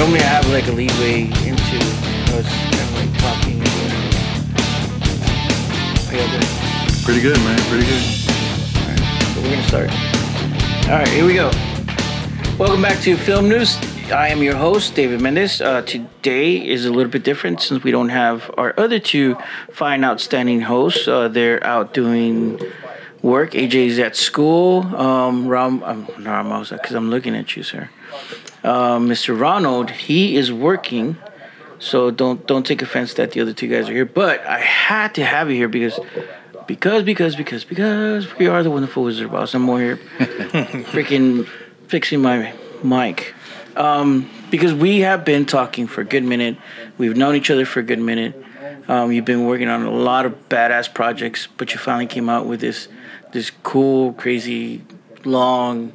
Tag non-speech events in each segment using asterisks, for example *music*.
Normally, I have like a leeway into us kind of like talking. and whatever. How y'all? Pretty good, man. Pretty good. So we're gonna start. All right, here we go. Welcome back to Film News. I am your host, David Mendes. Uh, today is a little bit different since we don't have our other two fine, outstanding hosts. Uh, they're out doing work. AJ's at school. Um, Ram, um, no, Ramos, because I'm looking at you, sir. Uh, Mr. Ronald, he is working. So don't don't take offense that the other two guys are here. But I had to have you here because because because because because we are the wonderful Wizard of Oz. I'm more here *laughs* freaking fixing my mic. Um, because we have been talking for a good minute. We've known each other for a good minute. Um, you've been working on a lot of badass projects, but you finally came out with this this cool, crazy, long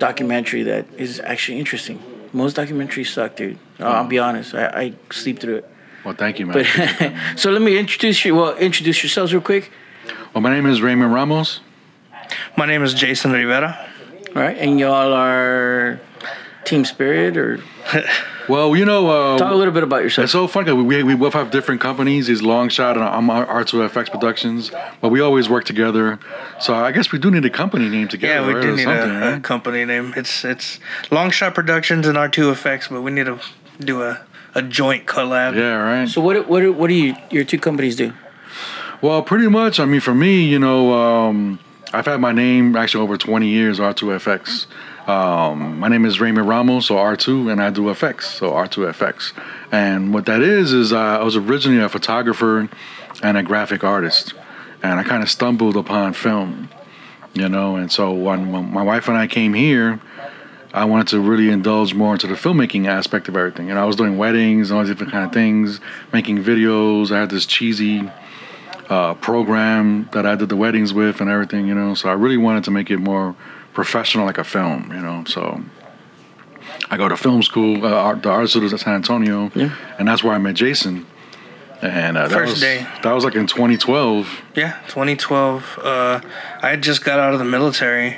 documentary that is actually interesting. Most documentaries suck, dude. I'll oh. be honest. I, I sleep through it. Well, thank you, man. But *laughs* so let me introduce you. Well, introduce yourselves real quick. well, my name is Raymond Ramos. My name is Jason Rivera. All right, and y'all are Team Spirit, or *laughs* Well, you know, uh, talk a little bit about yourself. it's so funny. 'cause We, we both have different companies. He's Long Shot and I'm R2FX Productions, but we always work together. So I guess we do need a company name together. Yeah, we right, do need something, a, a company name. It's it's Long Shot Productions and R2 Effects, but we need to do a, a joint collab. Yeah, right. so what what what do you your two companies do? Well, pretty much. I mean, for me, you know, um, I've had my name actually over 20 years, R2FX. Um, my name is Raymond Ramos, so R2, and I do FX, so R2FX. And what that is, is I was originally a photographer and a graphic artist. And I kind of stumbled upon film, you know. And so when when my wife and I came here, I wanted to really indulge more into the filmmaking aspect of everything. And I was doing weddings and all these different kind of things, making videos. I had this cheesy uh, program that I did the weddings with and everything, you know. So I really wanted to make it more professional, like a film, you know. So I go to film school, uh, art, the art studios at San Antonio, Yeah. and that's where I met Jason. And uh, that First was, day. That was like in 2012. Yeah, 2012. Uh, I had just got out of the military,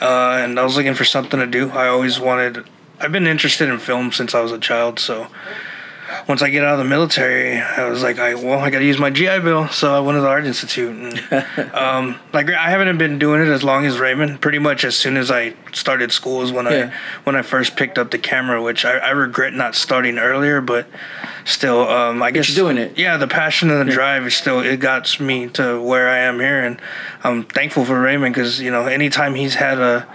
uh, and I was looking for something to do. I always wanted. I've been interested in film since I was a child, so once I get out of the military, I was like, I well, I got to use my GI Bill, so I went to the Art Institute. And, *laughs* um, like I haven't been doing it as long as Raymond. Pretty much as soon as I started school is when Yeah. I when I first picked up the camera, which I, I regret not starting earlier, but still, um, I guess you're doing it. Yeah, the passion and the drive is still it got me to where I am here, and I'm thankful for Raymond because you know anytime he's had a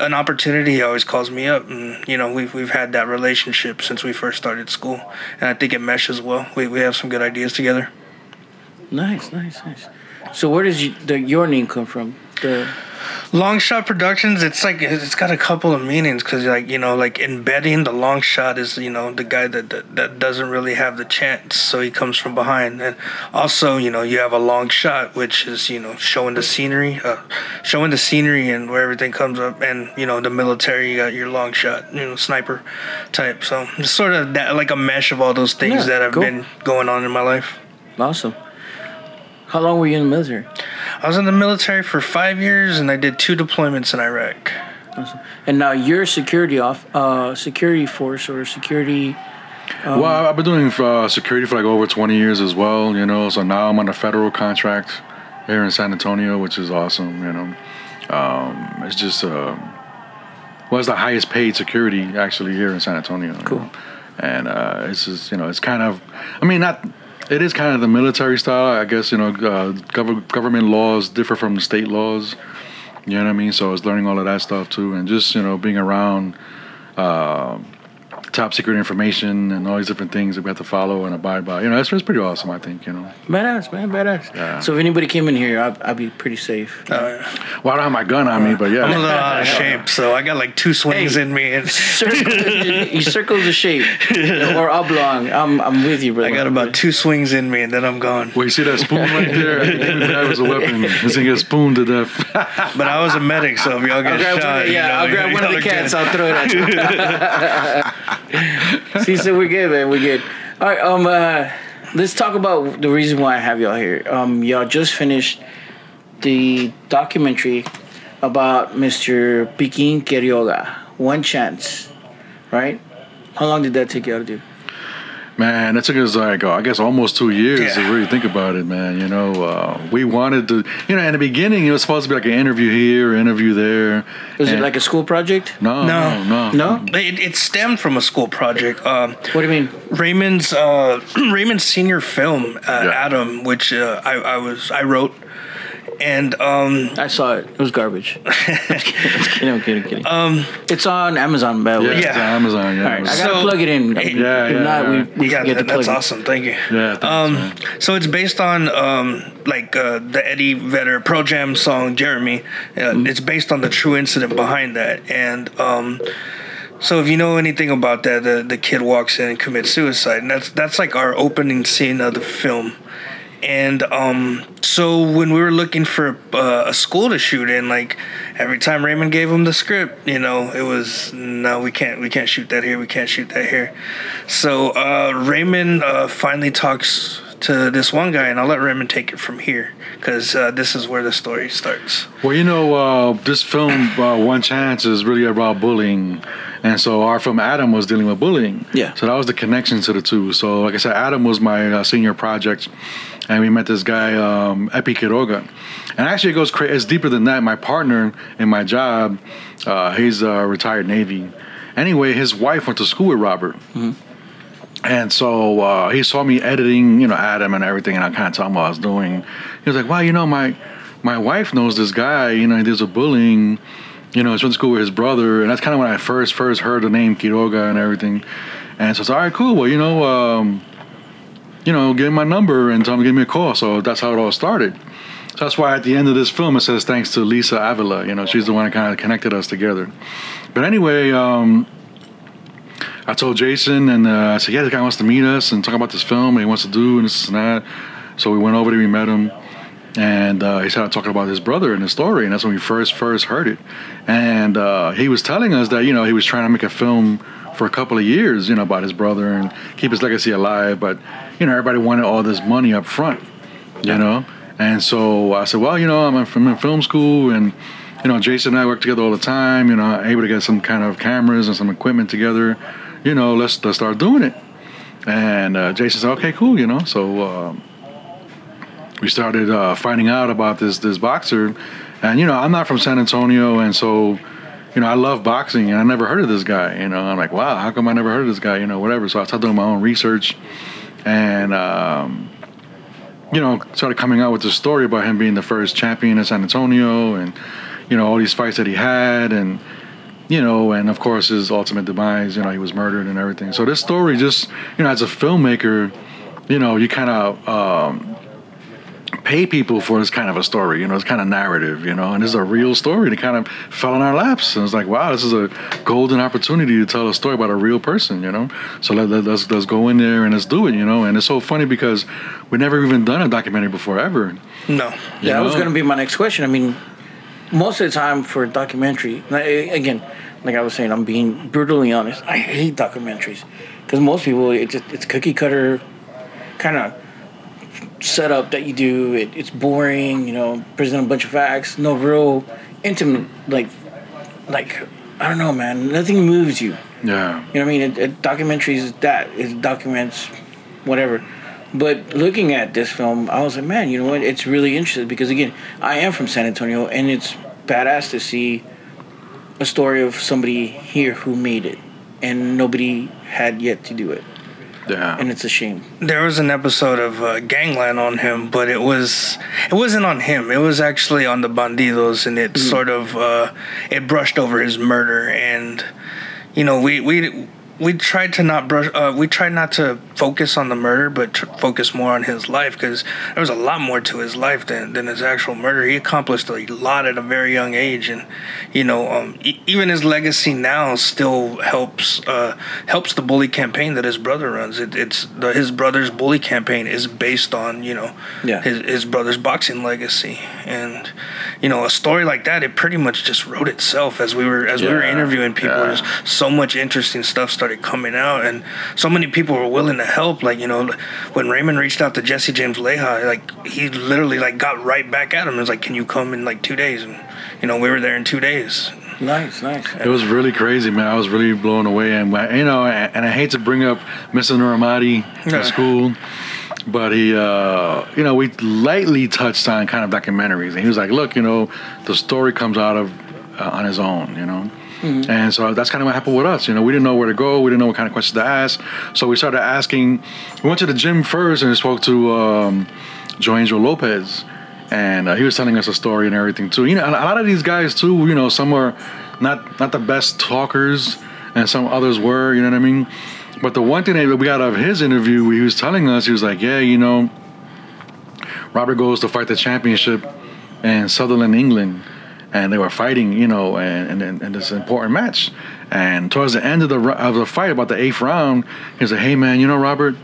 an opportunity, he always calls me up, and you know we've we've had that relationship since we first started school, and I think it meshes well. We we have some good ideas together. Nice, nice, nice. So where does you, the, your name come from? The Long shot productions, it's like it's got a couple of meanings because like you know like embedding the long shot is you know the guy that, that that doesn't really have the chance, so he comes from behind, and also you know you have a long shot which is you know showing the scenery, uh, showing the scenery and where everything comes up, and you know the military you got your long shot, you know sniper type. So it's sort of that like a mesh of all those things Yeah, that have cool. been going on in my life. awesome. How long were you in the military? I was in the military for five years, and I did two deployments in Iraq. Awesome. And now you're security off, uh, security force or security. Um, well, I've been doing uh, security for like over 20 years as well, you know. So now I'm on a federal contract here in San Antonio, which is awesome, you know. Um, it's just, uh, well, it's the highest paid security actually here in San Antonio. you Cool. know. And uh, it's just, you know, it's kind of, I mean, not, it is kind of the military style. I guess, you know, uh, gov- government laws differ from the state laws. You know what I mean? So I was learning all of that stuff too, and just you know being around uh, top secret information and all these different things that we have to follow and abide by. You know, that's, that's pretty awesome. I think. You know, Badass, man, badass. Yeah. So if anybody came in here, I'd, I'd be pretty safe. Uh, well, I don't have my gun on me, but yeah. I'm a little out of *laughs* shape, so I got like two swings Hey. in me. And Circle, you circle the shape *laughs* or oblong. I'm, I'm with you, brother. I got about two swings in me, and then I'm gone. well, you see that spoon right there? that was a weapon. *laughs* This thing gets spooned to death. But I was a medic, so if y'all get I'll grab shot, one, you yeah, know, I'll grab one of y'all the are cats. good. I'll throw it at you. See, so we're good, man. We're good. All right, um, uh, let's talk about the reason why I have y'all here. Um, y'all just finished the documentary about Mr. Piquin Quiroga, One Chance, right? How long did that take you to do? Man, it took us like I guess almost two years to really think about it, man. You know, uh, we wanted to, you know, in the beginning it was supposed to be like an interview here, interview there. Was it like a school project? no, No. no, no, No? It, it stemmed from a school project. Um, What do you mean? Raymond's uh, *clears throat* Raymond's senior film, uh, Yeah. Adam, which uh, I, I was I wrote, and um, I saw it. It was garbage. *laughs* I'm kidding. I'm kidding. I'm kidding. Um, it's on Amazon, by the Yeah, way. it's Yeah. on Amazon. Yeah, All right, it I gotta So- plug it in. Yeah, if yeah, not, yeah. we, we yeah, forget that, to plug that's it. awesome. Thank you. Yeah, Um, so it's based on um, like uh, the Eddie Vedder Pearl Jam song Jeremy. Uh, Mm-hmm. It's based on the true incident behind that, and um, so if you know anything about that, the the kid walks in and commits suicide, and that's that's like our opening scene of the film. And um, so when we were looking for uh, a school to shoot in, like every time Raymond gave him the script, you know, it was no, we can't, we can't shoot that here, we can't shoot that here. So uh, Raymond uh, finally talks to this one guy, and I'll let Raymond take it from here because uh, this is where the story starts. Well, you know, uh, this film, uh, One Chance, is really about bullying. And so our film, Adam, was dealing with bullying. Yeah. So that was the connection to the two. So, like I said, Adam was my uh, senior project. And we met this guy, um, Epi Quiroga. And actually, it goes cra- it's deeper than that. My partner in my job, uh, he's a retired Navy. Anyway, his wife went to school with Robert. And so uh, he saw me editing, you know, Adam and everything, and I kind of told him what I was doing. He was like, "Wow, you know, my my wife knows this guy. You know, he does a bullying. You know, he's went to school with his brother, and that's kind of when I first first heard the name Quiroga and everything. And so it's all right, cool. Well, you know, um, you know, gave him my number and tell him to give me a call. So that's how it all started. So that's why at the end of this film it says thanks to Lisa Avila. You know, she's the one that kind of connected us together. But anyway. Um, I told Jason, and uh, I said, "Yeah, this guy wants to meet us and talk about this film, and he wants to do and this and that." So we went over there, we met him, and uh, he started talking about his brother and his story, and that's when we first first heard it. And uh, he was telling us that you know he was trying to make a film for a couple of years, you know, about his brother and keep his legacy alive, but you know everybody wanted all this money up front, you know. And so I said, "Well, you know, I'm in film school, and you know, Jason and I work together all the time. You know, able to get some kind of cameras and some equipment together." you know, let's let's start doing it. And uh, Jason said, okay, cool, you know. So um, we started uh, finding out about this this boxer, and you know, I'm not from San Antonio, and so you know, I love boxing, and I never heard of this guy. You know, I'm like, wow, how come I never heard of this guy? You know, whatever. So I started doing my own research, and um, you know, started coming out with the story about him being the first champion in San Antonio, and you know, all these fights that he had, and you know, and of course his ultimate demise, you know, he was murdered and everything. So this story just, you know, as a filmmaker, you know, you kind of um, pay people for this kind of a story, you know, it's kind of narrative, you know, and it's a real story. And it kind of fell in our laps. And it's like, wow, this is a golden opportunity to tell a story about a real person, you know. So let, let, let's let's go in there and let's do it, you know. And it's so funny because we never even done a documentary before ever. No, You Yeah, that was going to be my next question. I mean, most of the time for a documentary, again, like I was saying, I'm being brutally honest. I hate documentaries because most people, it's just, it's cookie cutter kind of setup that you do. It, it's boring, you know, present a bunch of facts, no real intimate, like, like I don't know, man. Nothing moves you. Yeah. You know what I mean? It, it, documentaries is that it documents whatever. But looking at this film, I was like, man, you know what? It's really interesting because again, I am from San Antonio, and it's badass to see a story of somebody here who made it, and nobody had yet to do it, Yeah. and it's a shame. there was an episode of uh, Gangland on him, but it was it wasn't on him. It was actually on the Bandidos, and it sort of uh, it brushed over his murder. And you know, we we we tried to not brush. Uh, we tried not to focus on the murder, but tr- focus more on his life because there was a lot more to his life than than his actual murder. He accomplished a lot at a very young age, and you know, um, e- even his legacy now still helps uh, helps the bully campaign that his brother runs. It, it's the, his brother's bully campaign is based on you know Yeah. his his brother's boxing legacy, and you know a story like that it pretty much just wrote itself as we were as we were interviewing people. yeah. Just so much interesting stuff started coming out, and so many people were willing to help. Like you know, when Raymond reached out to Jesse James Leija, like he literally like got right back at him. and was like, "Can you come in like two days?" And you know, we were there in two days. Nice, nice. It was really crazy, man. I was really blown away, and you know, and I hate to bring up Mr. Nuramati Yeah. in school, but he, uh, you know, we lightly touched on kind of documentaries, and he was like, "Look, you know, the story comes out of uh, on his own, you know." And so that's kind of what happened with us. You know, we didn't know where to go. We didn't know what kind of questions to ask. So we started asking. We went to the gym first and spoke to um, Lopez, and uh, he was telling us a story and everything too. You know, a lot of these guys too. You know, some are not not the best talkers, and some others were. You know what I mean? But the one thing that we got out of his interview, he was telling us, he was like, "Yeah, you know, Robert goes to fight the championship in Sunderland, England." And they were fighting, you know, and and, and this important match. And towards the end of the of the fight, about the eighth round, he said, "Hey, man, you know, Robert,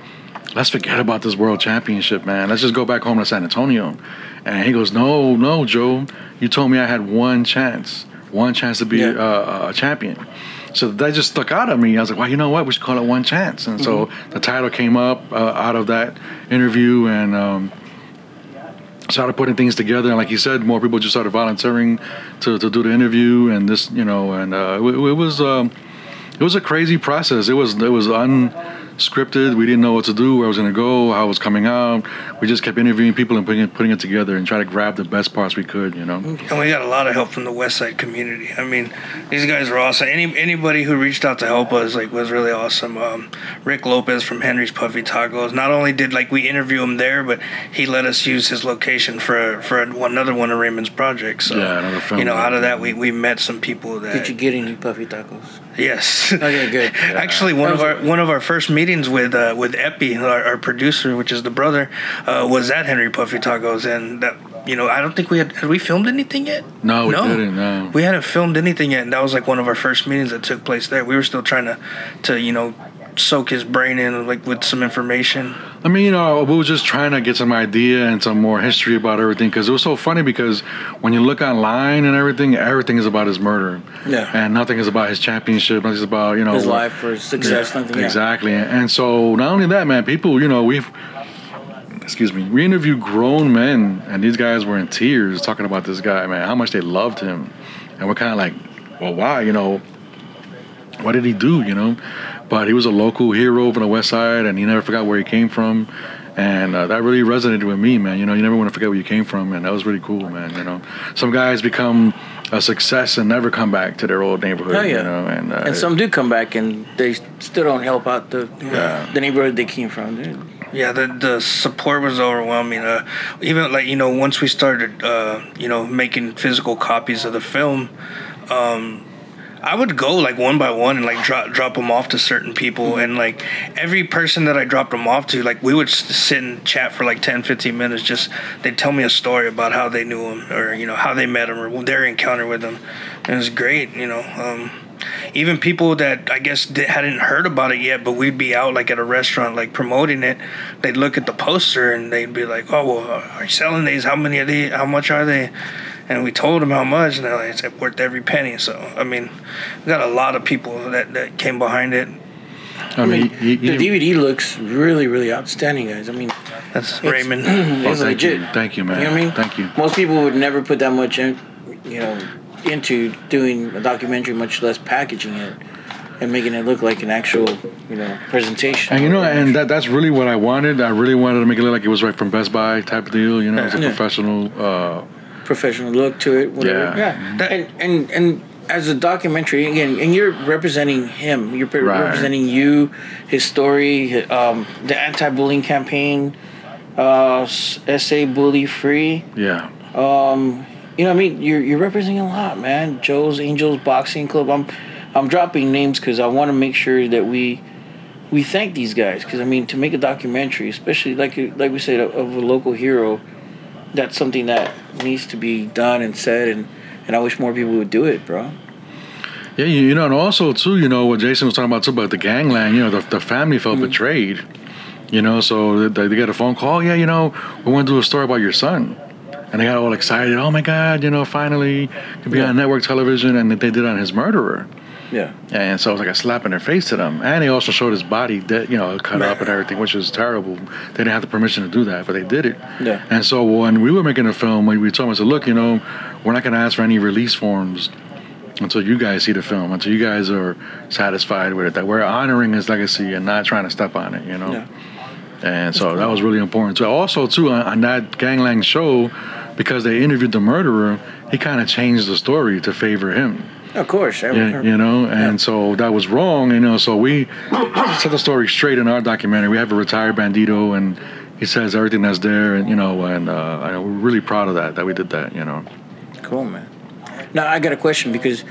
let's forget about this world championship, man. Let's just go back home to San Antonio. And he goes, No, no, Joe. You told me I had one chance, one chance to be Yeah. uh, a champion. So that just stuck out of me. I was like, Well, you know what? We should call it one chance. And so the title came up uh, out of that interview and. Um, started putting things together, and like you said, more people just started volunteering to, to do the interview, and this, you know, and uh, it, it was um, it was a crazy process. It was it was unscripted. We didn't know what to do, where I was going to go, how it was coming out. We just kept interviewing people and putting it, putting it together and try to grab the best parts we could. You know. And we got a lot of help from the West Side community. I mean, these guys were awesome. Any anybody who reached out to help us like was really awesome. Um, Rick Lopez from Henry's Puffy Tacos. Not only did like we interview him there, but he let us use his location for for another one of Raymond's projects. So Yeah, another film. you know, out of that we, we met some people that Did you get any puffy tacos? Yes. Okay, good. *laughs* Actually, one of our one of our first meetings with uh, with Epi, our, our producer, which is the brother, uh, was at Henry Puffy Tacos, and that you know I don't think we had had we filmed anything yet. No, we didn't, no. we hadn't filmed anything yet, and that was like one of our first meetings that took place there. We were still trying to to you know soak his brain in like with some information. I mean, you know, we were just trying to get some idea and some more history about everything because it was so funny because when you look online and everything, everything is about his murder. Yeah. And nothing is about his championship. Nothing's about, you know, His life or success, Yeah, nothing. yeah. Exactly. And so not only that, man, people, you know, we've excuse me, we interviewed grown men and these guys were in tears talking about this guy, man, how much they loved him. And we're kind of like, well, why, you know, what did he do, you know? But he was a local hero from the West Side and he never forgot where he came from. And uh, that really resonated with me, man. You know, you never want to forget where you came from, and that was really cool, man. You know, some guys become a success and never come back to their old neighborhood. Oh, yeah. You know, and, uh, And some do come back and they still don't help out the Yeah. the neighborhood they came from. Dude. Yeah, the the support was overwhelming. Uh, even like you know, once we started, uh, you know, making physical copies of the film, um, I would go like one by one and like drop drop them off to certain people, and like every person that I dropped them off to, like we would sit and chat for like 10, 15 minutes. Just they'd tell me a story about how they knew him, or you know how they met him, or their encounter with him. And it was great, you know. Um, even people that I guess hadn't heard about it yet, but we'd be out like at a restaurant, like promoting it. They'd look at the poster and they'd be like, "Oh, well, are you selling these? How many are they? How much are they?" And we told them how much, and they're like, "It's worth every penny." So I mean, we got a lot of people that that came behind it. I mean, he, he, The DVD looks really, really outstanding, guys. I mean, That's it's, Raymond. Oh, *clears throat* it's thank legit. you. Thank you, man. You know what I mean? Thank you. Most people would never put that much in, you know, into doing a documentary, much less packaging it and making it look like an actual, you know, presentation. And you know, and that that's really what I wanted. I really wanted to make it look like it was right from Best Buy type of deal. You know, it's a Yeah. professional. Uh, professional look to it. Whatever. Yeah. Yeah. That- and and and as a documentary again, and you're representing him. You're pre- Right. representing you, his story, um, the anti-bullying campaign, uh, s- SA Bully Free. yeah. Um, you know, what I mean, you're you're representing a lot, man. Joe's Angels Boxing Club. I'm I'm dropping names because I want to make sure that we we thank these guys because I mean to make a documentary, especially like like we said of of a local hero, that's something that needs to be done and said, and and I wish more people would do it, bro. Yeah, you, you know, and also too, you know, what Jason was talking about too about the gangland. You know, the, the family felt mm-hmm. betrayed. You know, so they, they get a phone call. Yeah, you know, we want to do a story about your son, and they got all excited. Oh my God, you know, finally can be Yeah. on network television, and they did on his murderer. Yeah. And so it was like a slap in their face to them. And they also showed his body, dead, you know, cut up and everything, which was terrible. They didn't have the permission to do that, but they did it. Yeah. And so when we were making the film, we we told them, I said, look, you know, we're not going to ask for any release forms until you guys see the film, until you guys are satisfied with it. That we're honoring his legacy and not trying to step on it. You know. Yeah. And so that was really important. too. also, too, on, on that Gangland show, because they interviewed the murderer, he kind of changed the story to favor him. Of course. I- Yeah, you know, and Yeah. so that was wrong, you know. So we *coughs* set the story straight in our documentary. We have a retired bandito, and he says everything that's there, and you know, and uh, I, we're really proud of that that we did that, you know. Cool, man. Now I got a question because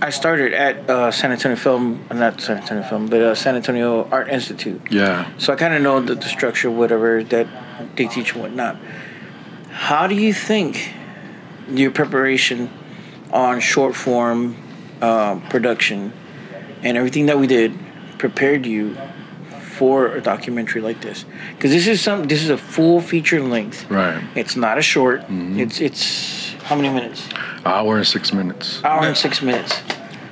I started at uh, San Antonio Film, not San Antonio Film, but uh, San Antonio Art Institute. Yeah. So I kind of know the, the structure, whatever that they teach and whatnot. How do you think your preparation on short form uh, production and everything that we did prepared you for a documentary like this? Because this is some, this is a full feature length. Right. It's not a short. Mm. It's it's how many minutes? Hour and six minutes. Hour and six minutes.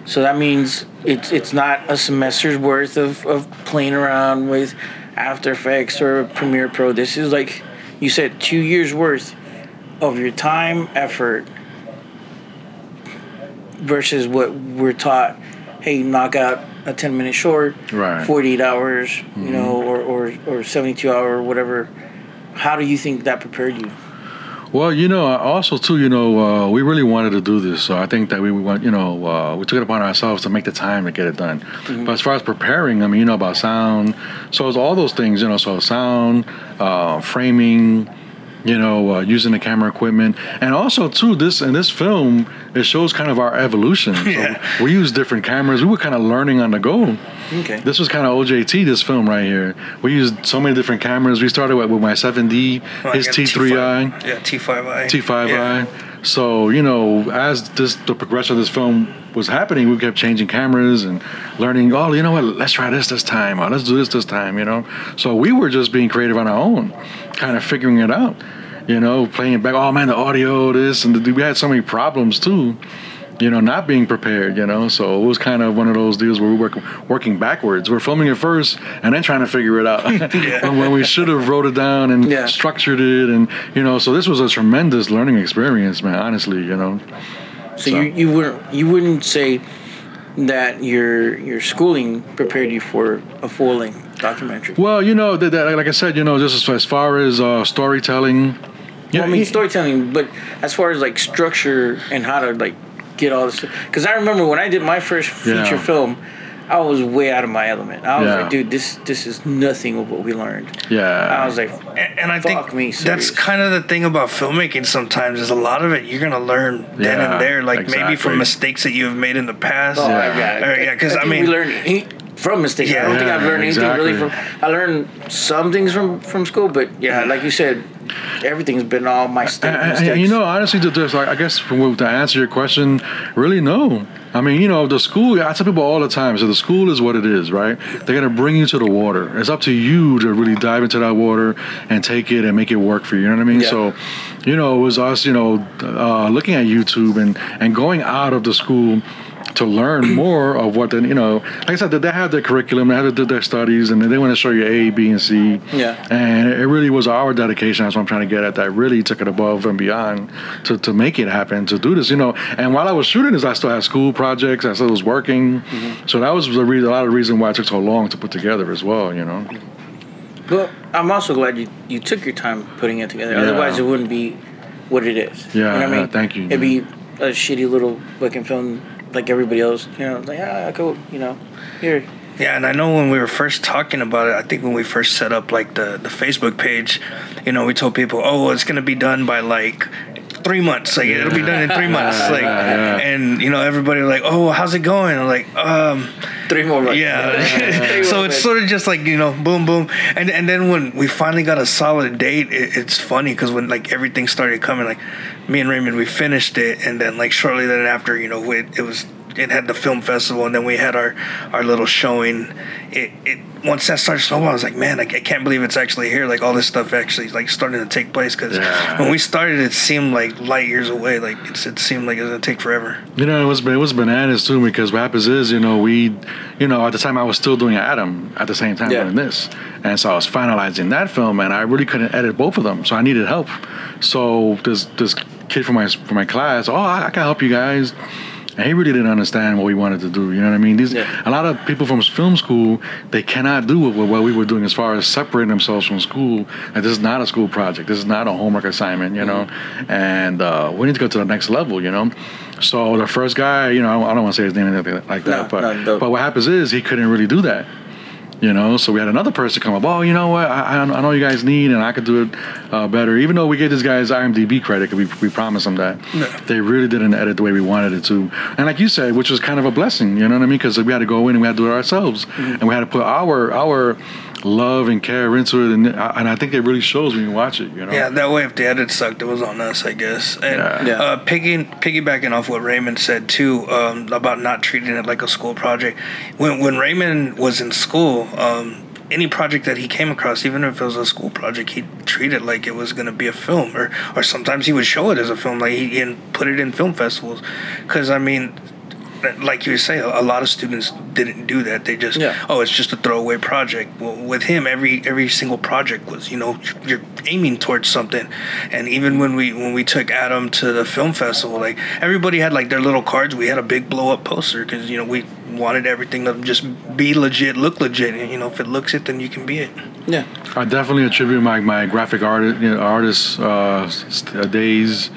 So that means it's it's not a semester's worth of, of playing around with After Effects or Premiere Pro. This is like you said, two years worth of your time, effort versus what we're taught. Hey, knock out a ten minute short, Right. forty eight hours, you know, or, or or seventy two hour, whatever. How do you think that prepared you? Well, you know, also too, you know, uh, we really wanted to do this, so I think that we want, you know, uh, we took it upon ourselves to make the time to get it done. But as far as preparing, I mean, you know about sound, so it's all those things, you know, so sound, uh, framing, you know, uh, using the camera equipment, and also too, this in this film, it shows kind of our evolution. *laughs* So Yeah. we use different cameras. We were kind of learning on the go. Okay. This was kind of OJT. This film right here. We used so many different cameras. We started with, with my 7D, Oh, his T3i. T5 Yeah, T5i. T5i. Yeah. So you know, as this the progression of this film was happening, we kept changing cameras and learning. Oh, you know what? Let's try this this time. Or let's do this this time. You know. So we were just being creative on our own, kind of figuring it out. You know, playing it back. Oh man, the audio, this and the, we had so many problems too. You know, not being prepared. You know, so it was kind of one of those deals where we were working backwards. We're filming it first and then trying to figure it out. *laughs* *laughs* when, when we should have wrote it down and Yeah. structured it, and you know, so this was a tremendous learning experience, man. Honestly, you know. So, So- you you wouldn't you wouldn't say that your your schooling prepared you for a full length documentary. Well, you know, that, that, like I said, you know, just as, as far as uh, storytelling. Well, I mean yeah, storytelling, but as far as like structure and how to like get all this, because I remember when I did my first feature Yeah. film, I was way out of my element. I was Yeah. like, dude, this this is nothing of what we learned. yeah. I was like, And, and I Fuck think me, that's kind of the thing about filmmaking. Sometimes is a lot of it you're gonna learn then and there, like maybe from mistakes that you have made in the past. oh, Yeah. I got it. Or, yeah, because I, think mean, we learned he- from mistakes. I don't think Yeah, I've learned anything really from. exactly. I learned some things from from school, but yeah, like you said, everything's been all my st- And- mistakes. and, you know, honestly, just like I guess from- to answer your question, really no. I mean, you know, the school. I tell people all the time. So the school is what it is, right? They're gonna bring you to the water. It's up to you to really dive into that water and take it and make it work for you. You know what I mean? Yeah. So, you know, it was us, you know, uh, looking at YouTube and and going out of the school to learn *clears throat* more of what the you know like I said they have their curriculum they have do their studies and they want to show you A B and C Yeah. and it really was our dedication that's what I'm trying to get at that really took it above and beyond to, to make it happen to do this you know and while I was shooting this I still had school projects I still was working mm-hmm. so that was the reason, a lot of the reason why it took so long to put together as well you know But I'm also glad you, you took your time putting it together. Yeah. Otherwise, it wouldn't be what it is. Yeah, you know what I mean? thank you. It'd be a shitty little fucking film like everybody else. You know, like ah, cool. You know, here. Yeah, and I know when we were first talking about it, I think when we first set up like the the Facebook page, you know, we told people, oh, well, it's gonna be done by like three months. Like it'll be done in three months. Like, yeah. and you know, everybody like, oh, how's it going? I'm like, um, Three more months. yeah. *laughs* Three so more it's months. sort of just like you know, boom, boom, and and then when we finally got a solid date, it, it's funny because when like everything started coming, like me and Raymond, we finished it, and then like shortly then after, you know, it, it was it had the film festival, and then we had our our little showing. It it once that started snowballing, I was like, man, I, I can't believe it's actually here. Like all this stuff actually like starting to take place because Yeah. when we started, it seemed like light years away. Like it's, it seemed like it was gonna take forever. You know, it was it was bananas too because what happens is, you know, we, you know, at the time I was still doing Adam at the same time Yeah. doing this, and so I was finalizing that film, and I really couldn't edit both of them, so I needed help. So this this kid from my from my class, oh, I, I can help you guys. And he really didn't understand what we wanted to do. You know what I mean? These Yeah. a lot of people from film school they cannot do what, what we were doing as far as separating themselves from school. And this is not a school project. This is not a homework assignment. You know, and uh, we need to go to the next level. You know. So the first guy, you know, I don't want to say his name or anything like that, No, but no, don't. but what happens is he couldn't really do that. You know, so we had another person come up. Oh, you know what? I, I I know you guys need, and I could do it uh, better. Even though we gave this guy's IMDb credit, we we promised him that they really didn't edit the way we wanted it to. And like you said, which was kind of a blessing. You know what I mean? Because we had to go in and we had to do it ourselves, and we had to put our our love and care into it. And and I think it really shows when you watch it. You know? Yeah, that way if the edit sucked, it was on us, I guess. And Yeah. Yeah. Uh, piggy, piggybacking off what Raymond said too um, about not treating it like a school project. When when Raymond was in school, um, any project that he came across, even if it was a school project, he'd treat it like it was going to be a film, or or sometimes he would show it as a film, like he and put it in film festivals. Because I mean. Like you say, a lot of students didn't do that. They just, Yeah. oh, it's just a throwaway project. Well, with him, every every single project was, you know, you're aiming towards something. And even when we when we took Adam to the film festival, like everybody had like their little cards. We had a big blow up poster because you know we wanted everything to just be legit, look legit. And, you know, if it looks it, then you can be it. Yeah. I definitely attribute my, my graphic art you know, artist uh, s- uh, days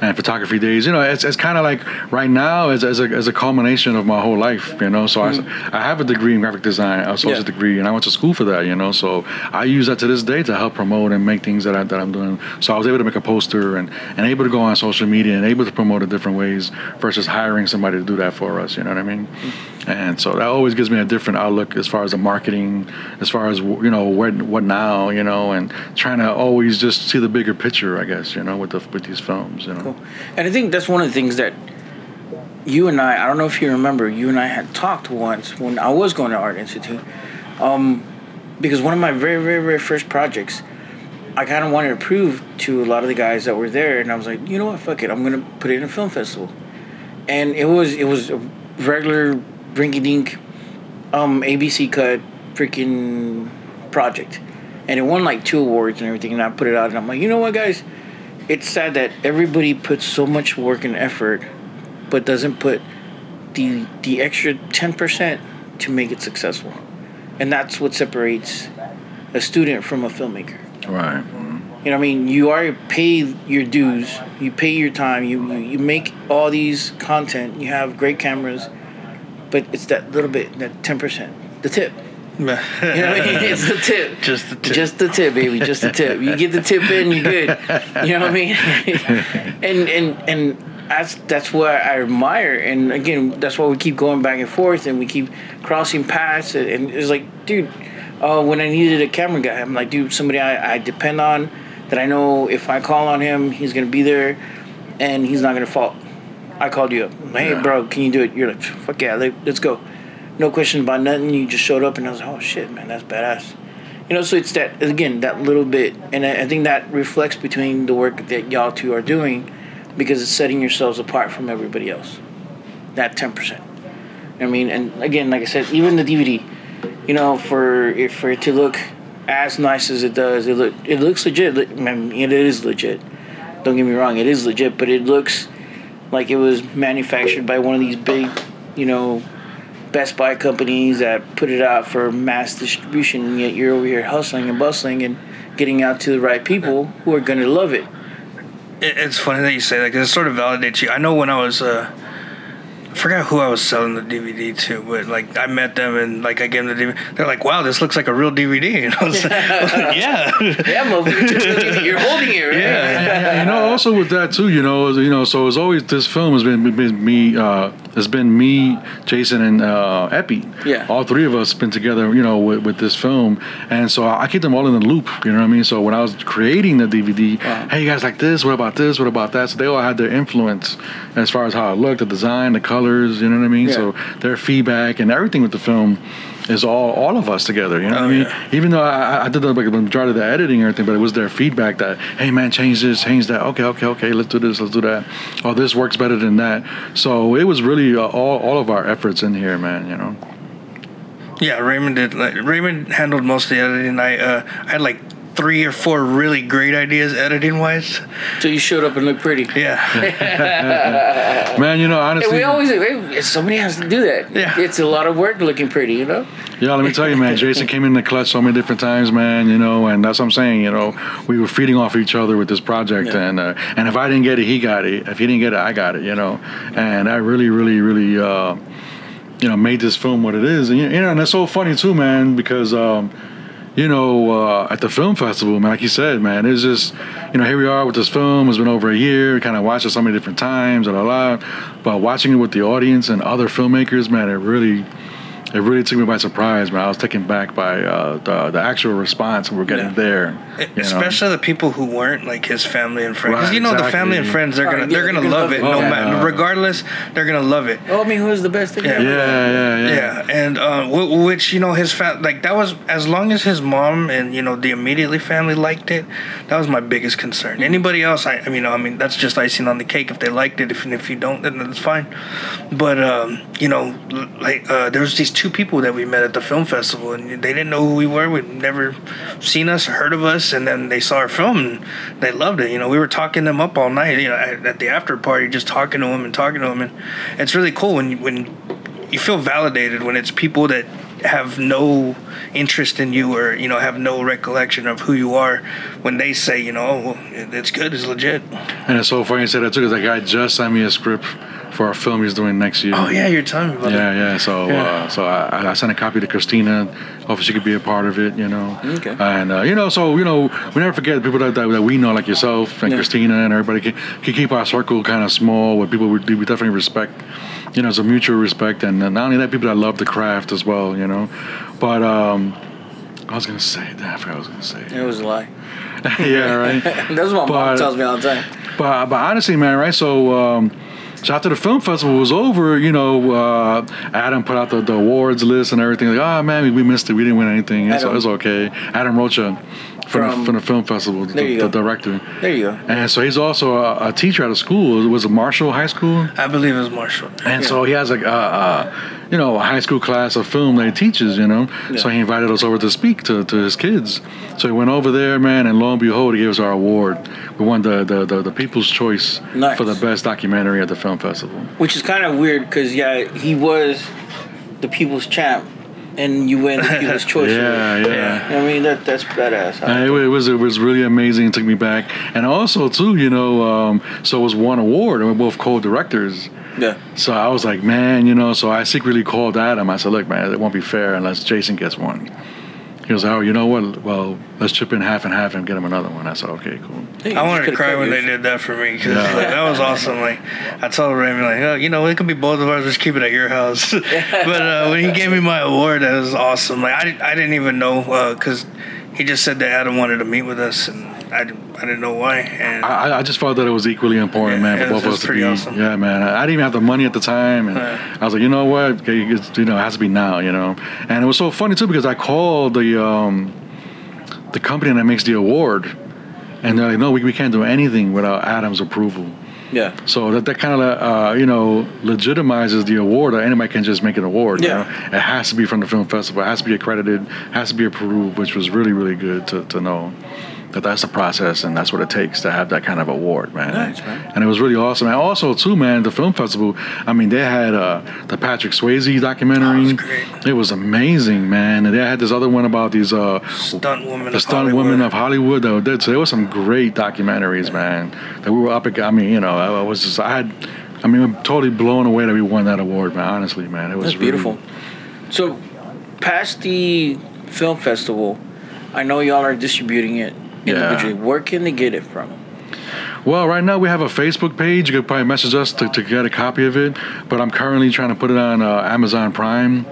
and photography days. You know, it's, it's kind of like right now as, as, a, as a culmination of my whole life. You know, so I, mm-hmm. I have a degree in graphic design, a associate Yeah. degree, and I went to school for that. You know, so I use that to this day to help promote and make things that I that I'm doing. So I was able to make a poster and, and able to go on social media and able to promote it different ways versus hiring somebody to do that for us. You know what I mean? Mm-hmm. And so that always gives me a different outlook as far as the marketing, as far as you know what what now, you know, and trying to always just see the bigger picture, I guess, you know, with the with these films, you know. Cool. And I think that's one of the things that you and I, I don't know if you remember, you and I had talked once when I was going to Art Institute. Um, because one of my very, very, very first projects, I kind of wanted to prove to a lot of the guys that were there, and I was like, you know what, fuck it, I'm gonna put it in a film festival. And it was it was a regular rinky dink um, ABC cut freaking project. And it won like two awards and everything, and I put it out, and I'm like, you know what, guys? It's sad that everybody puts so much work and effort, but doesn't put the the extra ten percent to make it successful, and that's what separates a student from a filmmaker. Right. You know, what I mean, you are pay your dues, you pay your time, you you make all these content, you have great cameras, but it's that little bit, that ten percent, the tip. *laughs* You know what I mean? It's the tip. Just the tip. Just the tip, baby. Just the tip. You get the tip in, you're good. You know what I mean? *laughs* and and and that's that's what I admire. And again, that's why we keep going back and forth, and we keep crossing paths. And, and it's like, dude, uh, when I needed a camera guy, I'm like, dude, somebody I, I depend on, that I know if I call on him, he's gonna be there, and he's not gonna fault. I called you up. Hey, Yeah. bro, can you do it? You're like, fuck yeah, let, let's go. No question about nothing. You just showed up, and I was like, oh shit, man, that's badass. You know, so it's that again, that little bit, and I, I think that reflects between the work that y'all two are doing, because it's setting yourselves apart from everybody else. That ten percent. I mean, and again, like I said, even the DVD, you know, for if for it to look as nice as it does, it look it looks legit. I mean, it is legit. Don't get me wrong, it is legit, but it looks like it was manufactured by one of these big, you know, Best Buy companies that put it out for mass distribution, and yet you're over here hustling and bustling and getting out to the right people who are gonna love it. It, it's funny that you say that because it sort of validates you. I know when I was, uh, I forgot who I was selling the DVD to, but like I met them and like I gave them the DVD. They're like, "Wow, this looks like a real DVD." *laughs* And I was like, *laughs* "Yeah, Yeah, motherfucker, you're holding it, right? Yeah. you know, also with that too, you know, you know, so it's always this film has been, been me, uh, has been me, Jason, and uh, Epi. Yeah. All three of us been together, you know, with, with this film, and so I keep them all in the loop. You know what I mean? So when I was creating the DVD, Wow. hey, you guys like this? What about this? What about that? So they all had their influence as far as how it looked, the design, the colors. You know what I mean? Yeah. So their feedback and everything with the film. Is all all of us together, you know what Oh, I mean? yeah. Even though I, I did the, majority of the editing and everything, but it was their feedback that, hey man, change this, change that. Okay, okay, okay, let's do this, let's do that. Oh, this works better than that. So it was really uh, all all of our efforts in here, man. You know. yeah." Raymond did. Like Raymond handled most of the editing. I uh, I had like three or four really great ideas editing wise. So you showed up and looked pretty. Yeah. *laughs* Man, you know, Hey, honestly, we always hey, somebody has to do that. Yeah. It's a lot of work looking pretty, you know. Yeah, let me tell you, man. Jason came in the clutch so many different times, man. You know, and that's what I'm saying. You know, we were feeding off each other with this project, Yeah. and uh, and if I didn't get it, he got it. If he didn't get it, I got it. You know, and I really, really, really, uh, you know, made this film what it is. And you know, and it's so funny too, man, because. Um, you know, uh, at the film festival, man, like you said, man, it's just, you know, here we are with this film. It's been over a year. We kind of watched it so many different times, and a lot. But watching it with the audience and other filmmakers, man, it really, it really took me by surprise, man. I was taken back by uh, the the actual response we were getting Yeah. there. you know. Especially the people who weren't like his family and friends. 'Cause Right, you know, the family and friends, they're Oh, gonna yeah, they're gonna love it. love No it. matter, regardless, they're gonna love it. Oh, I mean, who's the best thing? Yeah. Yeah, yeah, yeah. Yeah, and uh, wh- which you know his fam like that was as long as his mom and you know the immediately family liked it, that was my biggest concern. Anybody else, I, I mean, I mean that's just icing on the cake. If they liked it, if if you don't, then that's fine. But um, you know, like uh, there was these two people that we met at the film festival, and they didn't know who we were. We'd never seen us, heard of us, and then they saw our film and they loved it. You know, we were talking them up all night. You know, at, the after party, just talking to them and talking to them, and it's really cool when when you feel validated when it's people that have no interest in you or you know have no recollection of who you are when they say you know oh, well, it's good it's legit And it's so funny you said that too, because that guy just sent me a script for a film he's doing next year. oh yeah you're telling me about Yeah, it yeah. So, Yeah. Uh, so I, I sent a copy to Christina. Hopefully, she could be a part of it. You know. Okay. And uh, you know, so you know, we never forget people that, that, that we know, like yourself and Yeah. Christina, and everybody can, can keep our circle kind of small with people we, we definitely respect. You know, it's a mutual respect, and not only that, people that love the craft as well. You know, but um, I was gonna say that. I forgot what I was gonna say. It was a lie. *laughs* yeah, right. *laughs* That's what my mom tells me all the time. But but honestly, man, right? So um, so after the film festival was over, you know, uh, Adam put out the, the awards list and everything. Like, oh man, we, missed it. We didn't win anything. It's, it's okay. Adam Rocha from, From- the, from the film festival, the, the director. There you go. And so he's also a, a teacher at a school. It was a Marshall High School. i believe it was marshall And so he has like a, a, you know, a high school class of film that he teaches, you know. So he invited us over to speak to, to his kids. So we went over there, man, and lo and behold, he gave us our award. We won the, the, the, the People's Choice Nice. for the best documentary at the film festival. Which is kind of weird because yeah, he was the people's champ, and you win the people's *laughs* choice. Yeah, award. yeah. I mean that that's badass. Uh, it, it was it was really amazing. It took me back, and also too, you know, um, so it was one award, and we're both co-directors. Yeah. So I was like, man, you know. So I secretly called Adam. I said, look, man, it won't be fair unless Jason gets one. He was like, oh, you know what? Well, let's chip in half and half and get him another one. I said, okay, cool. Hey, I wanted to cry kept when they did that for me because Yeah. that was awesome. Like I told Remy, like, oh, you know, it could be both of ours. Just keep it at your house. *laughs* but uh, when he gave me my award, that was awesome. Like I, I didn't even know because he just said that Adam wanted to meet with us, and I, didn't- I didn't know why. And I, I just felt that it was equally important, Yeah, man, for both of us to be. awesome. Yeah, man. I, I didn't even have the money at the time, and Yeah. I was like, you know what? Okay, it's, you know, it has to be now, you know. And it was so funny too because I called the um, the company that makes the award, and they're like, no, we, we can't do anything without Adam's approval. Yeah. So that, that kind of uh, you know legitimizes the award. That anybody can just make an award. Yeah. You know? It has to be from the film festival. It has to be accredited. Has to be approved, which was really really good to, to know that that's the process and that's what it takes to have that kind of award, man. Nice, man. And it was really awesome. And also too, man, the film festival. I mean, they had uh, the Patrick Swayze documentary. It was great. It was amazing, man. And they had this other one about these uh, stunt woman, the stunt Hollywood. women of Hollywood. Though, so there were some great documentaries, man. That we were up. I mean, you know, I, was just, I had, I mean, I'm totally blown away that we won that award, man. Honestly, man, it was really- beautiful. So, past the film festival, I know y'all are distributing it individually. Where can they get it from? Well, right now we have a Facebook page. You could probably message us to, to get a copy of it. But I'm currently trying to put it on uh, Amazon Prime.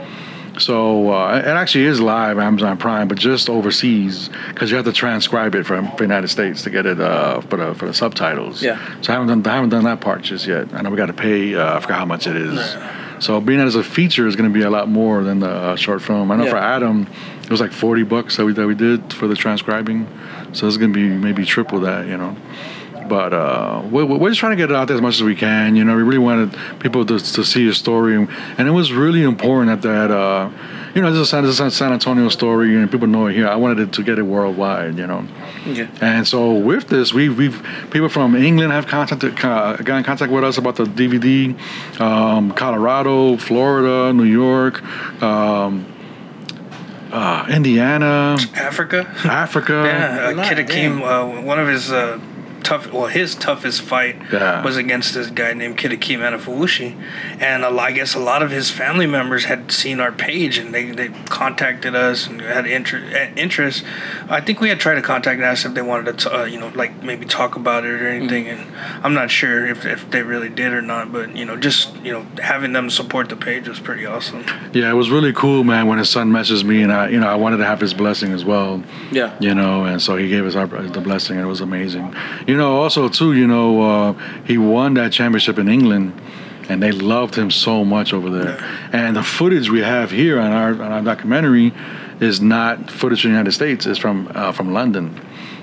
So uh, it actually is live Amazon Prime, but just overseas because you have to transcribe it from the United States to get it uh, for the for the subtitles. Yeah. So I haven't done I haven't done that part just yet. I know we got to pay. Uh, I forgot how much it is. So being that as a feature is going to be a lot more than the uh, short film. I know Yeah. for Adam, it was like forty bucks that we that we did for the transcribing. So it's going to be maybe triple that, you know. But uh, we're, we're just trying to get it out there as much as we can. You know, we really wanted people to, to see your story, and it was really important that that uh, you know this is, a, this is a San Antonio story, and people know it here. I wanted it to get it worldwide. You know. Yeah. And so with this, we've, we've people from England have contacted, uh, got in contact with us about the DVD. Um, Colorado, Florida, New York, um, uh, Indiana, Africa. Africa. Yeah, uh, Nice, Kid Akeem, uh, one of his uh, tough, well, his toughest fight Yeah. was against this guy named Kid Akeem and a lot, I guess a lot of his family members had seen our page and they, they contacted us and had inter- eh, interest. I think we had tried to contact and ask if they wanted to, uh, you know, like maybe talk about it or anything, Mm. and I'm not sure if, if they really did or not, but you know, just you know, having them support the page was pretty awesome. Yeah, it was really cool, man. When his son messaged me, and I, you know, I wanted to have his blessing as well. Yeah. You know, and so he gave us our, the blessing, and it was amazing. You know, also too, you know, uh, he won that championship in England, and they loved him so much over there. And the footage we have here on our on our documentary is not footage from the United States; it's from uh, from London,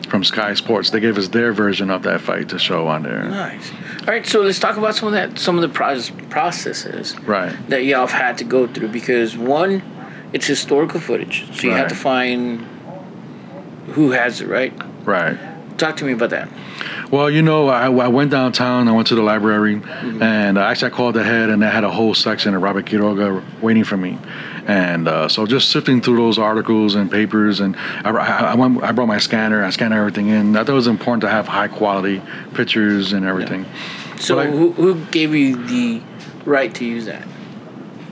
from Sky Sports. They gave us their version of that fight to show on there. Nice. All right, so let's talk about some of that, some of the process, processes Right. that y'all have had to go through because one, it's historical footage, so you have to find who has it, right? Right. Talk to me about that. Well, you know, I, I went downtown. I went to the library, and uh, actually, I called ahead, and they had a whole section of Robert Quiroga waiting for me. And uh, so, just sifting through those articles and papers, and I, I, I, went, I brought my scanner. I scanned everything in. I thought it was important to have high quality pictures and everything. So I- who, who gave you the right to use that?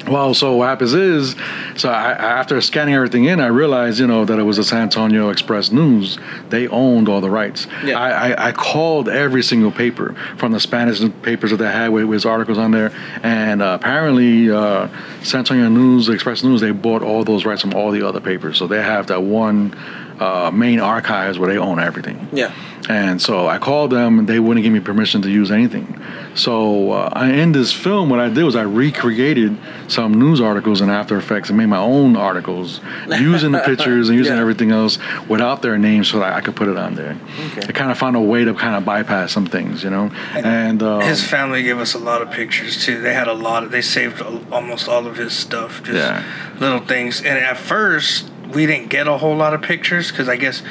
Well, so what happens is, so I, after scanning everything in, I realized, you know, that it was the San Antonio Express News. They owned all the rights. Yeah. I, I, I called every single paper from the Spanish papers that they had with, with articles on there, and uh, apparently, uh, San Antonio News, Express News, they bought all those rights from all the other papers. So they have that one uh, main archives where they own everything. Yeah. And so I called them, and they wouldn't give me permission to use anything. So uh, I, in this film, what I did was I recreated some news articles in After Effects and made my own articles *laughs* using the pictures and using Yeah. everything else without their names, so that I could put it on there. Okay. I kind of found a way to kind of bypass some things, you know. And um, His family gave us a lot of pictures too. They had a lot of. They saved almost all of his stuff. Just Yeah. little things. And at first, we didn't get a whole lot of pictures because I guess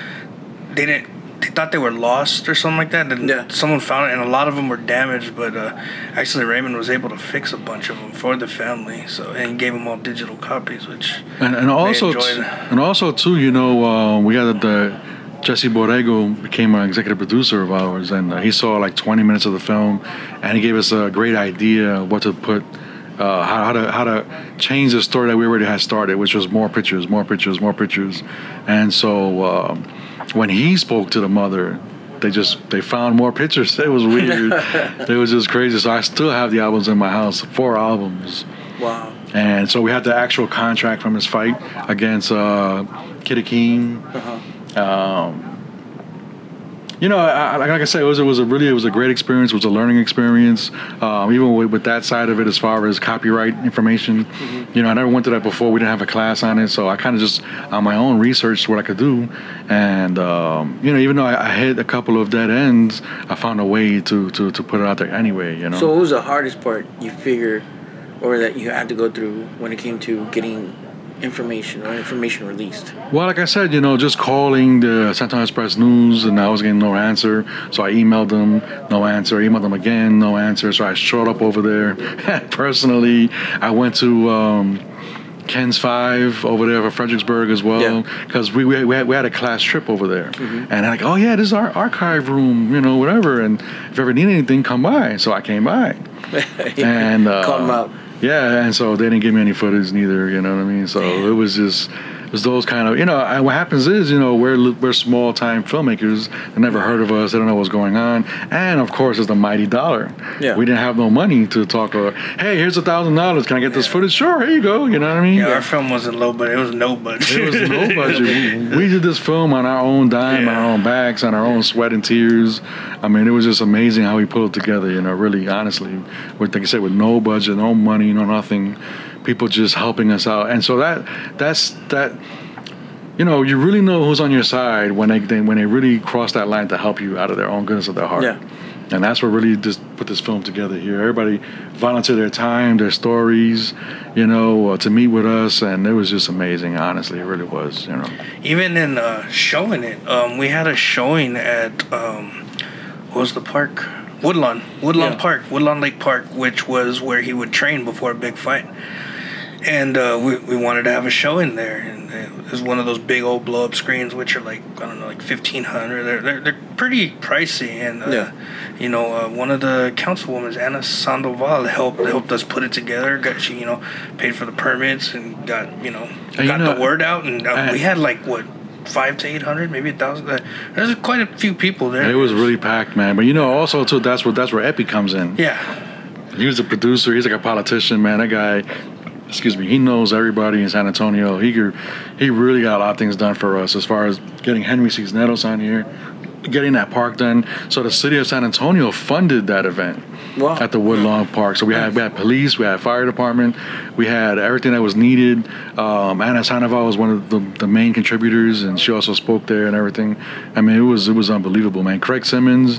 they didn't. They thought they were lost or something like that. And Yeah. someone found it, and a lot of them were damaged. But uh, actually, Raymond was able to fix a bunch of them for the family. So and gave them all digital copies, which And, and also, enjoyed t- and also too, you know, uh, we got the Jesse Borrego became an executive producer of ours, and uh, he saw like 20 minutes of the film, and he gave us a great idea what to put. Uh, how, how to how to change the story that we already had started, which was more pictures, more pictures, more pictures, and so um, when he spoke to the mother, they just they found more pictures. *laughs* It was weird. *laughs* it was just crazy. So I still have the albums in my house, four albums. Wow. And so we had the actual contract from his fight against uh, Kid Akeem. Uh-huh. Um, you know, I, like I said, it was it was a really it was a great experience. It was a learning experience. Um, even with, with that side of it, as far as copyright information, you know, I never went to that before. We didn't have a class on it, so I kind of just on my own researched what I could do. And um, you know, even though I, I hit a couple of dead ends, I found a way to to, to put it out there anyway. You know. So what was the hardest part you figure, or that you had to go through when it came to getting information or information released? Well, like I said, you know, just calling the Antonio Express News and I was getting no answer. So I emailed them, no answer. emailed them again, no answer. So I showed up over there *laughs* personally. I went to um, Ken's Five over there for Fredericksburg as well because we, we, we, had, we had a class trip over there. And they're like, oh, yeah, this is our archive room, you know, whatever. And if you ever need anything, come by. So I came by. *laughs* and uh, Called 'em out. Yeah, and so they didn't give me any footage neither. You know what I mean? So it was just was those kind of you know. And what happens is you know we're we're small time filmmakers. They never heard of us. They don't know what's going on. And of course, it's the mighty dollar. Yeah. We didn't have no money to talk. Uh, hey, here's a thousand dollars. Can I get this footage? Sure. Here you go. You know what I mean? yeah, our film wasn't low, but it was no budget. It was no *laughs* budget. We, we did this film on our own dime, on our own backs, on our own sweat and tears. I mean, it was just amazing how we pulled it together. You know, really, honestly, with like I said, with no budget, no money, no nothing, people just helping us out. And so that that's that. You know, you really know who's on your side when they, they when they really cross that line to help you out of their own goodness of their heart. Yeah. and that's what really just put this film together here. Everybody volunteered their time, their stories, you know, uh, to meet with us, and it was just amazing. Honestly, it really was. You know, Even in uh, showing it, um, we had a showing at um, what was the park? Woodlawn, Woodlawn Yeah. Park, Woodlawn Lake Park, which was where he would train before a big fight. And uh, we, we wanted to have a show in there, and it was one of those big old blow up screens, which are like I don't know, like fifteen hundred. They're, they're they're pretty pricey, and uh, Yeah. you know, uh, one of the councilwomen, Ana Sandoval, helped helped us put it together. Got she, you know, paid for the permits and got you know you got know, the word out, and uh, I- we had like what five to eight hundred, maybe a thousand. Uh, there's quite a few people there. it was really packed, man. But you know, also too, that's where that's where Epi comes in. yeah, He was a producer. He's like a politician, man. That guy, excuse me, he knows everybody in San Antonio. He he really got a lot of things done for us as far as getting Henry Cisneros on here, getting that park done. So the city of San Antonio funded that event Wow. at the Woodlawn Park. So we had we had police, we had fire department, we had everything that was needed. Um, Ana Sandoval was one of the, the main contributors, and she also spoke there and everything. I mean, it was it was unbelievable, man. Craig Simmons,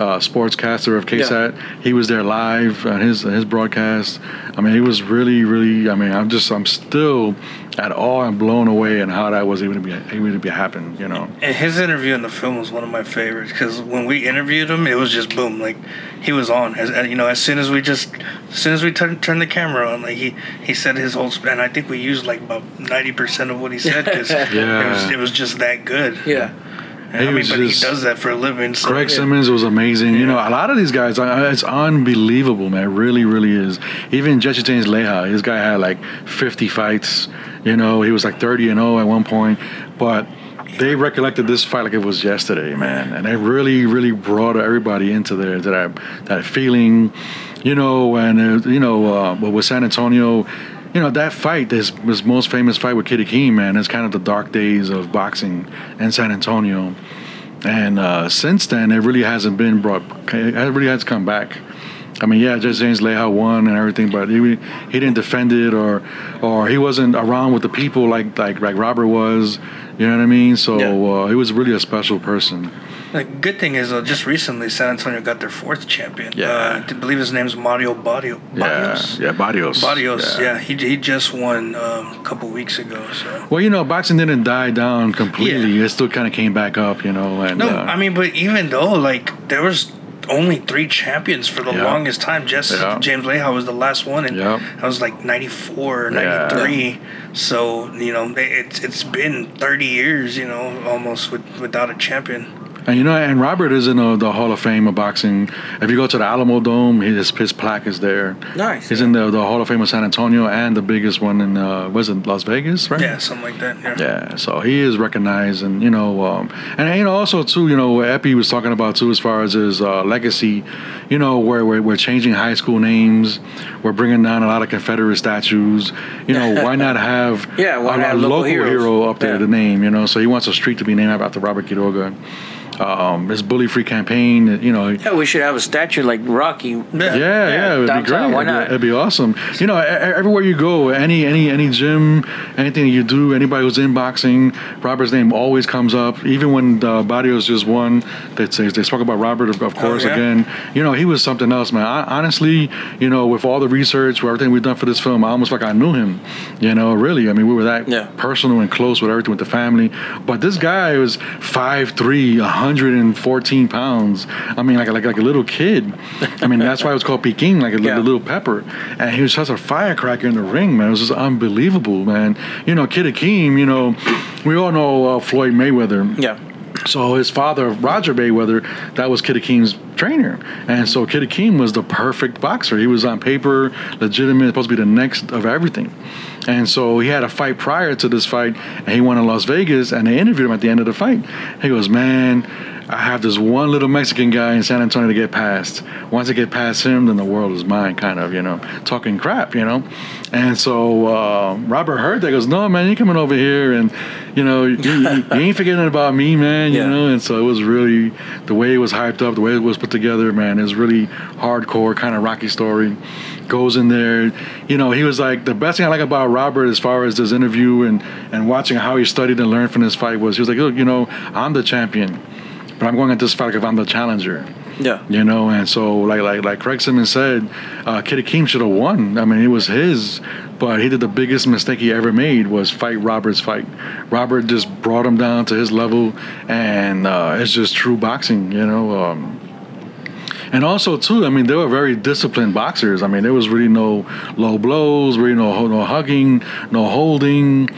uh, sportscaster of KSAT, he was there live on his his broadcast. I mean, it was really really. I mean, I'm just I'm still at awe and blown away and how that was able to be able to be happen. You know. and his interview in the film was one of my favorites because when we interviewed him, it was just boom, like he was on. As as- you know, as soon as we just as soon as we turned turned the camera on, like he he said his whole sp- and I think we used like about ninety percent of what he said because *laughs* it was it was just that good. Yeah. He I mean, but just- he does that for a living. So Craig yeah. Simmons was amazing. You know, a lot of these guys, uh, it's unbelievable, man. It really, really is. Even Jesse James Leija, this guy had like 50 fights. You know, he was like 30 and 0 at one point. But they recollected this fight like it was yesterday, man. And it really, really brought everybody into there that that feeling. You know, and uh, you know, uh, with San Antonio. You know that fight, this his most famous fight with Kid Akeem, man. It's kind of the dark days of boxing in San Antonio. And uh, since then, it really hasn't been brought. It really has come back. I mean, yeah, just James Leija won and everything, but he he didn't defend it or or he wasn't around with the people like like like Robert was. You know what I mean? So Yeah. uh, he was really a special person. The good thing is, uh, just recently, San Antonio got their fourth champion. Yeah. Uh, I believe his name's Mario Barrio. Barrios. Yeah, yeah, Barrios. Barrios, yeah. He, he just won um, a couple weeks ago. So Well, you know, boxing didn't die down completely. Yeah. It still kind of came back up, you know. And no, uh, I mean, but even though like there was only three champions for the Yeah. longest time, just Yeah. James Leija was the last one, and Yeah. I was like 94 or Yeah. 93. So you know, they- it's it's been 30 years, you know, almost with, without a champion. And you know, and Robert is in uh, the Hall of Fame of boxing. If you go to the Alamo Dome, his his plaque is there. Nice. He's in the, the Hall of Fame of San Antonio and the biggest one in uh, was it Las Vegas, right? Yeah, something like that. Yeah. Yeah, so he is recognized, and you know, um, and you know, also too, you know, Epi was talking about too, as far as his uh, legacy, you know, where we're, we're changing high school names, we're bringing down a lot of Confederate statues. You know, why not *laughs* have Yeah, why a, not a local local hero up there Yeah. to name? You know, so he wants a street to be named after Robert Quiroga. Um, his bully free campaign, you know, Yeah, we should have a statue like Rocky. Yeah. yeah, yeah, it would be great. Why It'd be- not? It'd be awesome. You know, everywhere you go, any any any gym, anything you do, anybody who's in boxing, Robert's name always comes up. Even when uh, Barrios just won, they say they spoke about Robert, of, of course, yeah. again. You know, he was something else, man. I, honestly, you know, with all the research, with everything we've done for this film, I almost like I knew him. You know, really. I mean, we were that Yeah. personal and close with everything with the family. But this guy was 5'3", 114 pounds. I mean, like a, like like a little kid. I mean, that's why it was called Peking, like a *laughs* Yeah. little, little pepper. And he was such a firecracker in the ring, man. It was just unbelievable, man. You know, Kid Akeem, you know, we all know uh, Floyd Mayweather. Yeah. So his father, Roger Mayweather, that was Kid Akeem's trainer, and so Kid Akeem was the perfect boxer. He was on paper legitimate, supposed to be the next of everything. And so he had a fight prior to this fight, and he went to Las Vegas. And they interviewed him at the end of the fight. He goes, "Man, I have this one little Mexican guy in San Antonio to get past. Once I get past him, then the world is mine." Kind of, you know, talking crap, you know. And so uh, Robert heard that. Goes, "No, man, you coming over here, and you know, you, you, you ain't forgetting about me, man. You Yeah. know." And so it was really the way it was hyped up, the way it was put together, man. Is really hardcore, kind of Rocky story. Goes in there, you know. He was like the best thing I like about Robert, as far as this interview and and watching how he studied and learned from this fight was he was like, look, you know, I'm the champion, but I'm going at this fight like if I'm the challenger. Yeah. You know, and so like like like Craig Simmons said, uh, Kid Akeem should have won. I mean, it was his, but he did the biggest mistake he ever made was fight Robert's fight. Robert just brought him down to his level, and uh, it's just true boxing. You know. Um, and also too, I mean, they were very disciplined boxers. I mean, there was really no low blows, really no no hugging, no holding.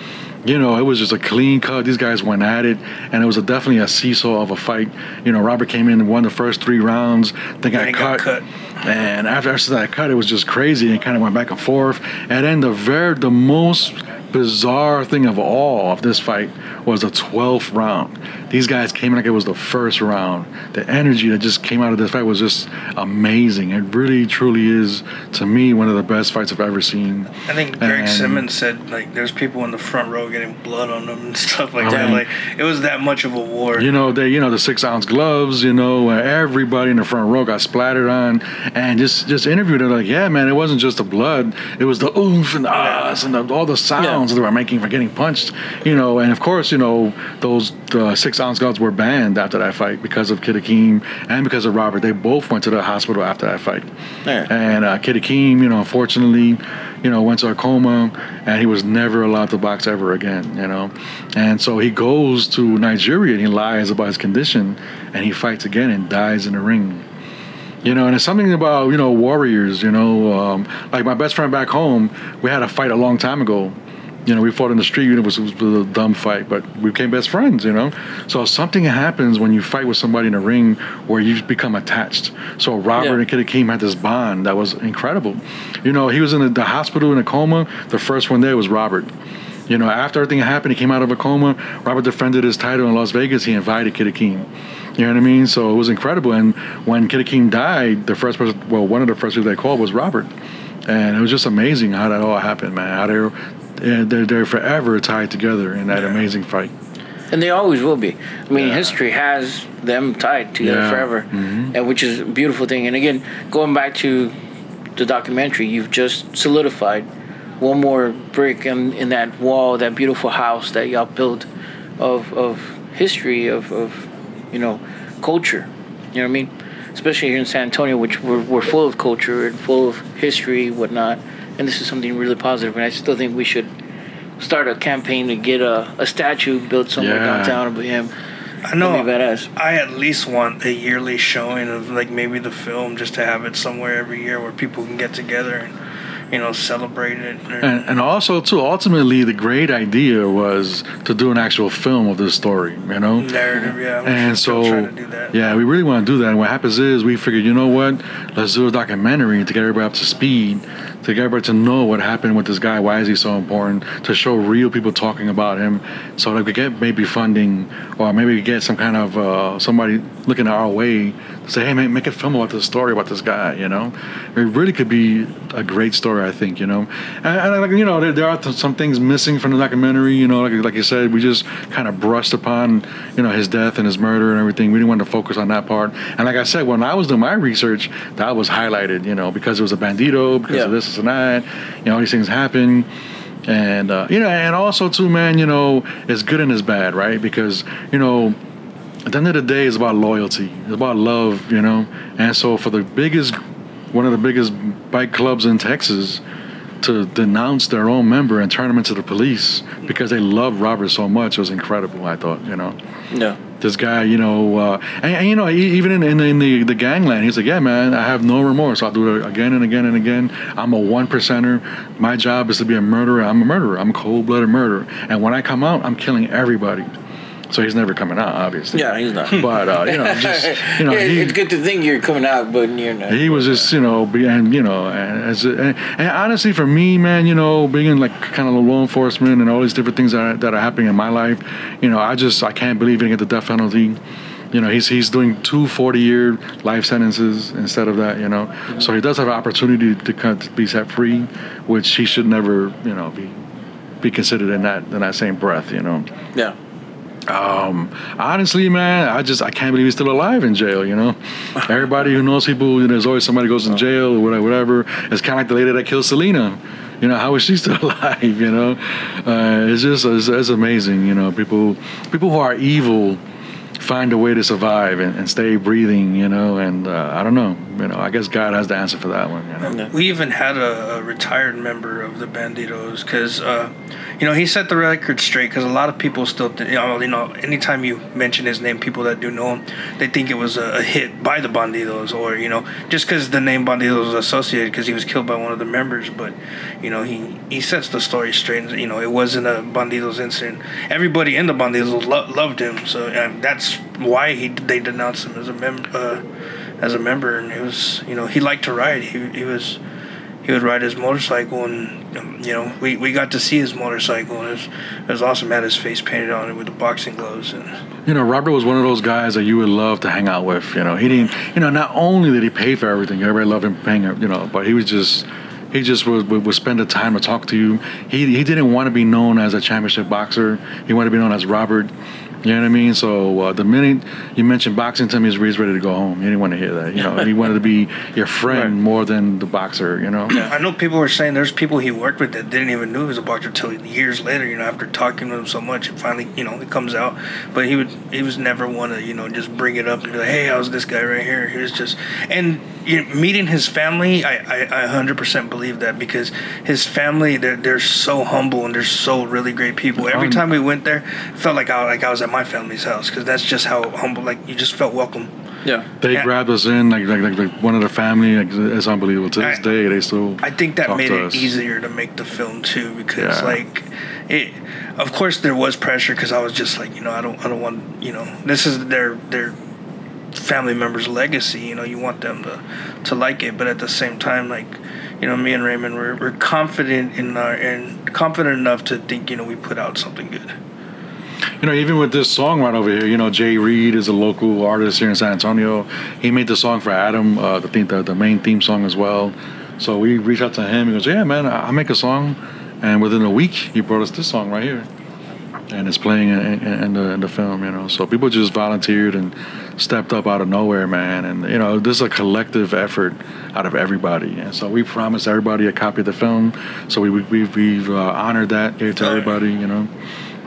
You know, it was just a clean cut. These guys went at it, and it was a, definitely a seesaw of a fight. You know, Robert came in and won the first three rounds. They got, cut, got cut. and after, after that cut, it was just crazy. And kind of went back and forth. And then the very the most bizarre thing of all of this fight was the 12th round. These guys came in like it was the first round. The energy that just came out of this fight was just amazing. It really, truly is, to me, one of the best fights I've ever seen. I think Greg And- Simmons said like there's people in the front row getting blood on them and *laughs* stuff like I that. mean- Like it was that much of a war. You know, they, you know, the six ounce gloves, you know, everybody in the front row got splattered on and just, just interviewed it like, yeah, man, it wasn't just the blood, it was the oomph and the ahs and the, all the sounds that they were making for getting punched, you know, and of course, you know, those uh, six ounce gloves were banned after that fight because of Kid Akeem and because of Robert. They both went to the hospital after that fight. Yeah. And uh, Kid Akeem, you know, unfortunately, you know, went to a coma and he was never allowed to box ever again, you know. And so he goes to Nigeria and he lies about his condition and he fights again and dies in the ring. You know, and it's something about, you know, warriors, you know, um, like my best friend back home, we had a fight a long time ago. You know, we fought in the street. It was, it was a dumb fight, but we became best friends. You know, so something happens when you fight with somebody in a ring where you become attached. So Robert Yeah. and Kid Akeem had this bond that was incredible. You know, he was in the, the hospital in a coma. The first one there was Robert. You know, after everything happened, he came out of a coma. Robert defended his title in Las Vegas. He invited Kid Akeem. You know what I mean? So it was incredible. And when Kid Akeem died, the first person, well, one of the first people they called was Robert. And it was just amazing how that all happened, man. How they're, yeah, they're, they're forever tied together in that amazing fight. And they always will be. I mean, Yeah. history has them tied together Yeah. forever, mm-hmm. and which is a beautiful thing. And again, going back to the documentary, you've just solidified one more brick in, in that wall, that beautiful house that y'all built of of history of, of you know culture. You know what I mean? Especially here in San Antonio, which we're, we're full of culture and full of history, whatnot. And this is something really positive. And I still think we should start a campaign to get a, a statue built somewhere Yeah. downtown of him. I know. That'd be badass. I at least want a yearly showing of like maybe the film just to have it somewhere every year where people can get together and you know celebrate it. And, and also, too, ultimately, the great idea was to do an actual film of this story, you know? narrative, yeah. we're And so, trying to do that. yeah, we really want to do that. And what happens is we figured, you know what? Let's do a documentary to get everybody up to speed, to get everybody to know what happened with this guy. Why is he so important? To show real people talking about him, so that we get maybe funding, or maybe get some kind of uh, somebody looking our way say, hey, man, make a film about this story about this guy. You know, it really could be a great story. I think. You know, and, and like you know, there, there are some things missing from the documentary. You know, like like you said, we just kind of brushed upon you know his death and his murder and everything. We didn't want to focus on that part. And like I said, when I was doing my research, that was highlighted. You know, because it was a bandito, because Yeah. of this, this and that. You know, all these things happen. And uh, you know, and also too, man, you know, it's good and it's bad, right? Because you know, at the end of the day, it's about loyalty. It's about love, you know. And so, for the biggest, one of the biggest bike clubs in Texas, to denounce their own member and turn him into the police because they love Robert so much was incredible. I thought, you know, No. this guy, you know, uh, and, and, you know, even in, in, in the the gangland, he's like, yeah, man, I have no remorse. I'll do it again and again and again. I'm a one percenter. My job is to be a murderer. I'm a murderer. I'm a cold blooded murderer. And when I come out, I'm killing everybody. So he's never coming out, obviously. Yeah, he's not. But uh, you know, *laughs* just you know, Yeah, he, it's good to think you're coming out, but you're not. he was just you know and you know and as a, and, and honestly for me man you know being in like kind of law enforcement and all these different things that are, that are happening in my life you know i just i can't believe he didn't get the death penalty you know he's he's doing two 40 year life sentences instead of that you know so he does have an opportunity to, kind of be set free which he should never you know be be considered in that in that same breath you know Yeah. Um, honestly, man, I just I can't believe he's still alive in jail. You know, *laughs* everybody who knows people, you know, there's always somebody goes in jail or whatever. whatever. It's kind of like the lady that killed Selena. You know, how is she *laughs* still alive? You know, uh, it's just it's, it's amazing. You know, people people who are evil find a way to survive and, and stay breathing, you know. And uh, I don't know, you know. I guess God has the answer for that one. You know? We even had a, a retired member of the Bandidos because, uh, you know, he set the record straight. Because a lot of people still, th- you know, you know, anytime you mention his name, people that do know him, they think it was a, a hit by the Bandidos, or you know, just because the name Bandidos was associated because he was killed by one of the members. But, you know, he he sets the story straight. You know, it wasn't a Bandidos incident. Everybody in the Bandidos lo- loved him, so um, that's why he they denounced him as a member. Uh, as a member, and it was you know he liked to ride. He he was he would ride his motorcycle, and you know we, we got to see his motorcycle, and it was, it was awesome. Had his face painted on it with the boxing gloves, and You know, Robert was one of those guys that you would love to hang out with. You know, he didn't. You know, not only did he pay for everything, everybody loved him paying. You know, but he was just. He just would, would, would spend the time to talk to you. He, he didn't want to be known as a championship boxer. He wanted to be known as Robert. You know what I mean? So uh, the minute you mentioned boxing to him, he was ready to go home. He didn't want to hear that. You know, he wanted to be your *laughs* friend Right. more than the boxer. You know. I know people were saying there's people he worked with that didn't even know he was a boxer till years later. You know, after talking to him so much, it finally you know it comes out. But he would he was never one to you know just bring it up and be like, hey, how's this guy right here? He was just and you know, meeting his family, I I, I 100% believe that because his family they're they're so humble and they're so really great people. Every Um, time we went there, it felt like I like I was at my family's house because that's just how humble like you just felt welcome. Yeah. They Yeah. grabbed us in like like, like like one of the family. Like, it's unbelievable. To this I- day, they still. I think that made it us. easier to make the film too because Yeah. like it of course there was pressure because I was just like you know I don't I don't want you know this is their their family members legacy you know you want them to to like it but at the same time like you know me and Raymond we're, we're confident in our and confident enough to think you know we put out something good You know, even with this song right over here, you know, Jay Reed is a local artist here in San Antonio. He made the song for Adam, uh, the theme, the, the main theme song as well. So we reached out to him. He goes, "Yeah, man, I- I'll make a song." And within a week, he brought us this song right here, and it's playing in, in, in the in the film. You know, so people just volunteered and stepped up out of nowhere, man. And you know, this is a collective effort out of everybody. And so we promised everybody a copy of the film. So we we we've, we've uh, honored that, gave it to everybody. You know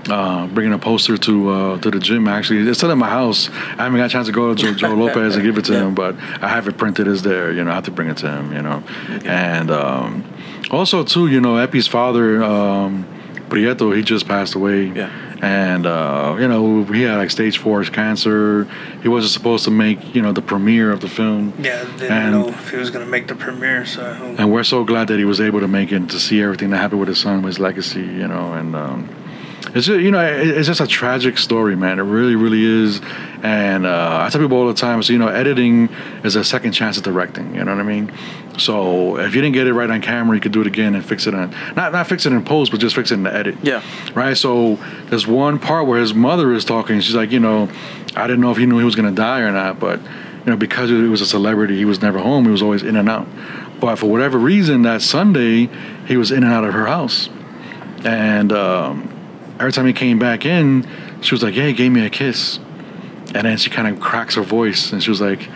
uh, bringing a poster to uh, to the gym. Actually, it's still in my house. I haven't got a chance to go to Joe, Joe *laughs* Lopez and give it to him, but I have it printed. It's there. You know, I have to bring it to him. You know, and um, also too, you know, Epi's father, um, Prieto, he just passed away. Yeah. And uh, you know, he had like stage four cancer. He wasn't supposed to make you know the premiere of the film. yeah didn't And- know if he was gonna make the premiere so And we're so glad that he was able to make it to see everything that happened with his son, with his legacy, you know. And um, it's just, you know, it's just a tragic story, man. It really, really is. And uh, I tell people all the time, so you know, editing is a second chance at directing. You know what I mean? So if you didn't get it right on camera, you could do it again and fix it on not not fix it in post, but just fix it in the edit. Yeah. Right. So there's one part where his mother is talking. She's like, you know, I didn't know if he knew he was gonna die or not, but you know, because he was a celebrity, he was never home. He was always in and out. But for whatever reason, that Sunday, he was in and out of her house. And um, every time he came back in, she was like, "Yeah, he gave me a kiss." And then she kind of cracks her voice, and she was like,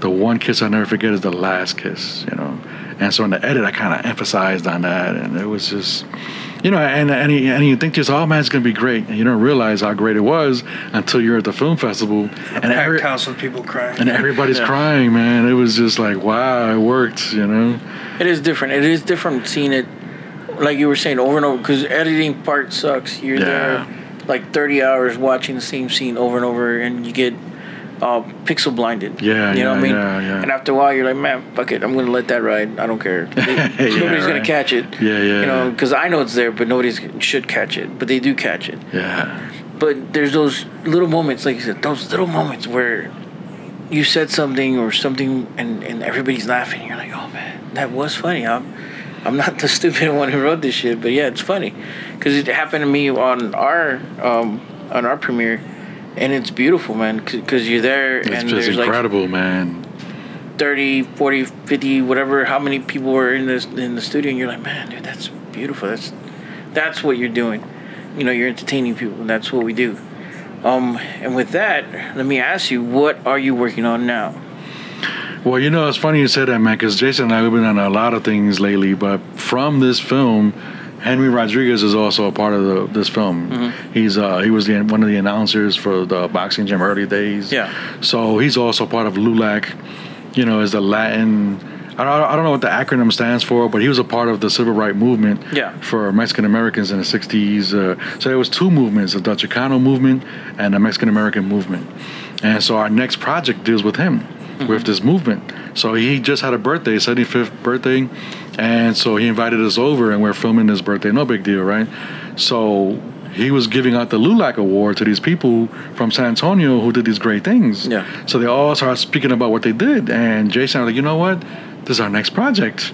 "The one kiss I'll never forget is the last kiss," you know. And so in the edit, I kind of emphasized on that, and it was just, you know, and and, you- and you think to yourself, "Oh man, it's gonna be great," and you don't realize how great it was until you're at the film festival, and packed every, house with people crying and everybody's Yeah. crying, man. It was just like, wow, it worked, you know. It is different. It is different seeing it, like you were saying, over and over. Because editing part sucks. You're Yeah. there like 30 hours watching the same scene over and over, and you get uh, pixel blinded. Yeah, you know what I mean. yeah, yeah. And after a while, you're like, man, fuck it. I'm gonna let that ride. I don't care. *laughs* Nobody's gonna catch it. Yeah, yeah, You know, yeah. because I know it's there, but nobody should catch it. But they do catch it. Yeah, But there's those little moments, like you said, those little moments where you said something or something and, and everybody's laughing. You're like, oh man, that was funny. I'm, I'm not the stupid one who wrote this shit, but yeah, it's funny. Because it happened to me on our um, on our premiere, and it's beautiful, man. Because you're there it's and just there's like incredible, man. 30, 40, 50, whatever, how many people were in this in the studio, and you're like, man, dude, that's beautiful. That's that's what you're doing. You know, you're entertaining people. And that's what we do. Um, and with that, let me ask you, what are you working on now? Well, you know, it's funny you said that, man, because Jason and I have been on a lot of things lately, but from this film Henry Rodriguez is also a part of the, this film. Mm-hmm. He's uh, he was the, one of the announcers for the boxing gym early days. Yeah. So he's also part of LULAC. You know, is the Latin. I don't, I don't know what the acronym stands for, but he was a part of the civil rights movement Yeah. for Mexican Americans in the '60s. Uh, so there was two movements: the Chicano movement and the Mexican American movement. And so our next project deals with him, *laughs* with this movement. So he just had a birthday, 75th birthday, and so he invited us over, and we're filming his birthday. No big deal, right? So he was giving out the LULAC award to these people from San Antonio who did these great things. Yeah. So they all started speaking about what they did, and Jason was like, you know what? This is our next project.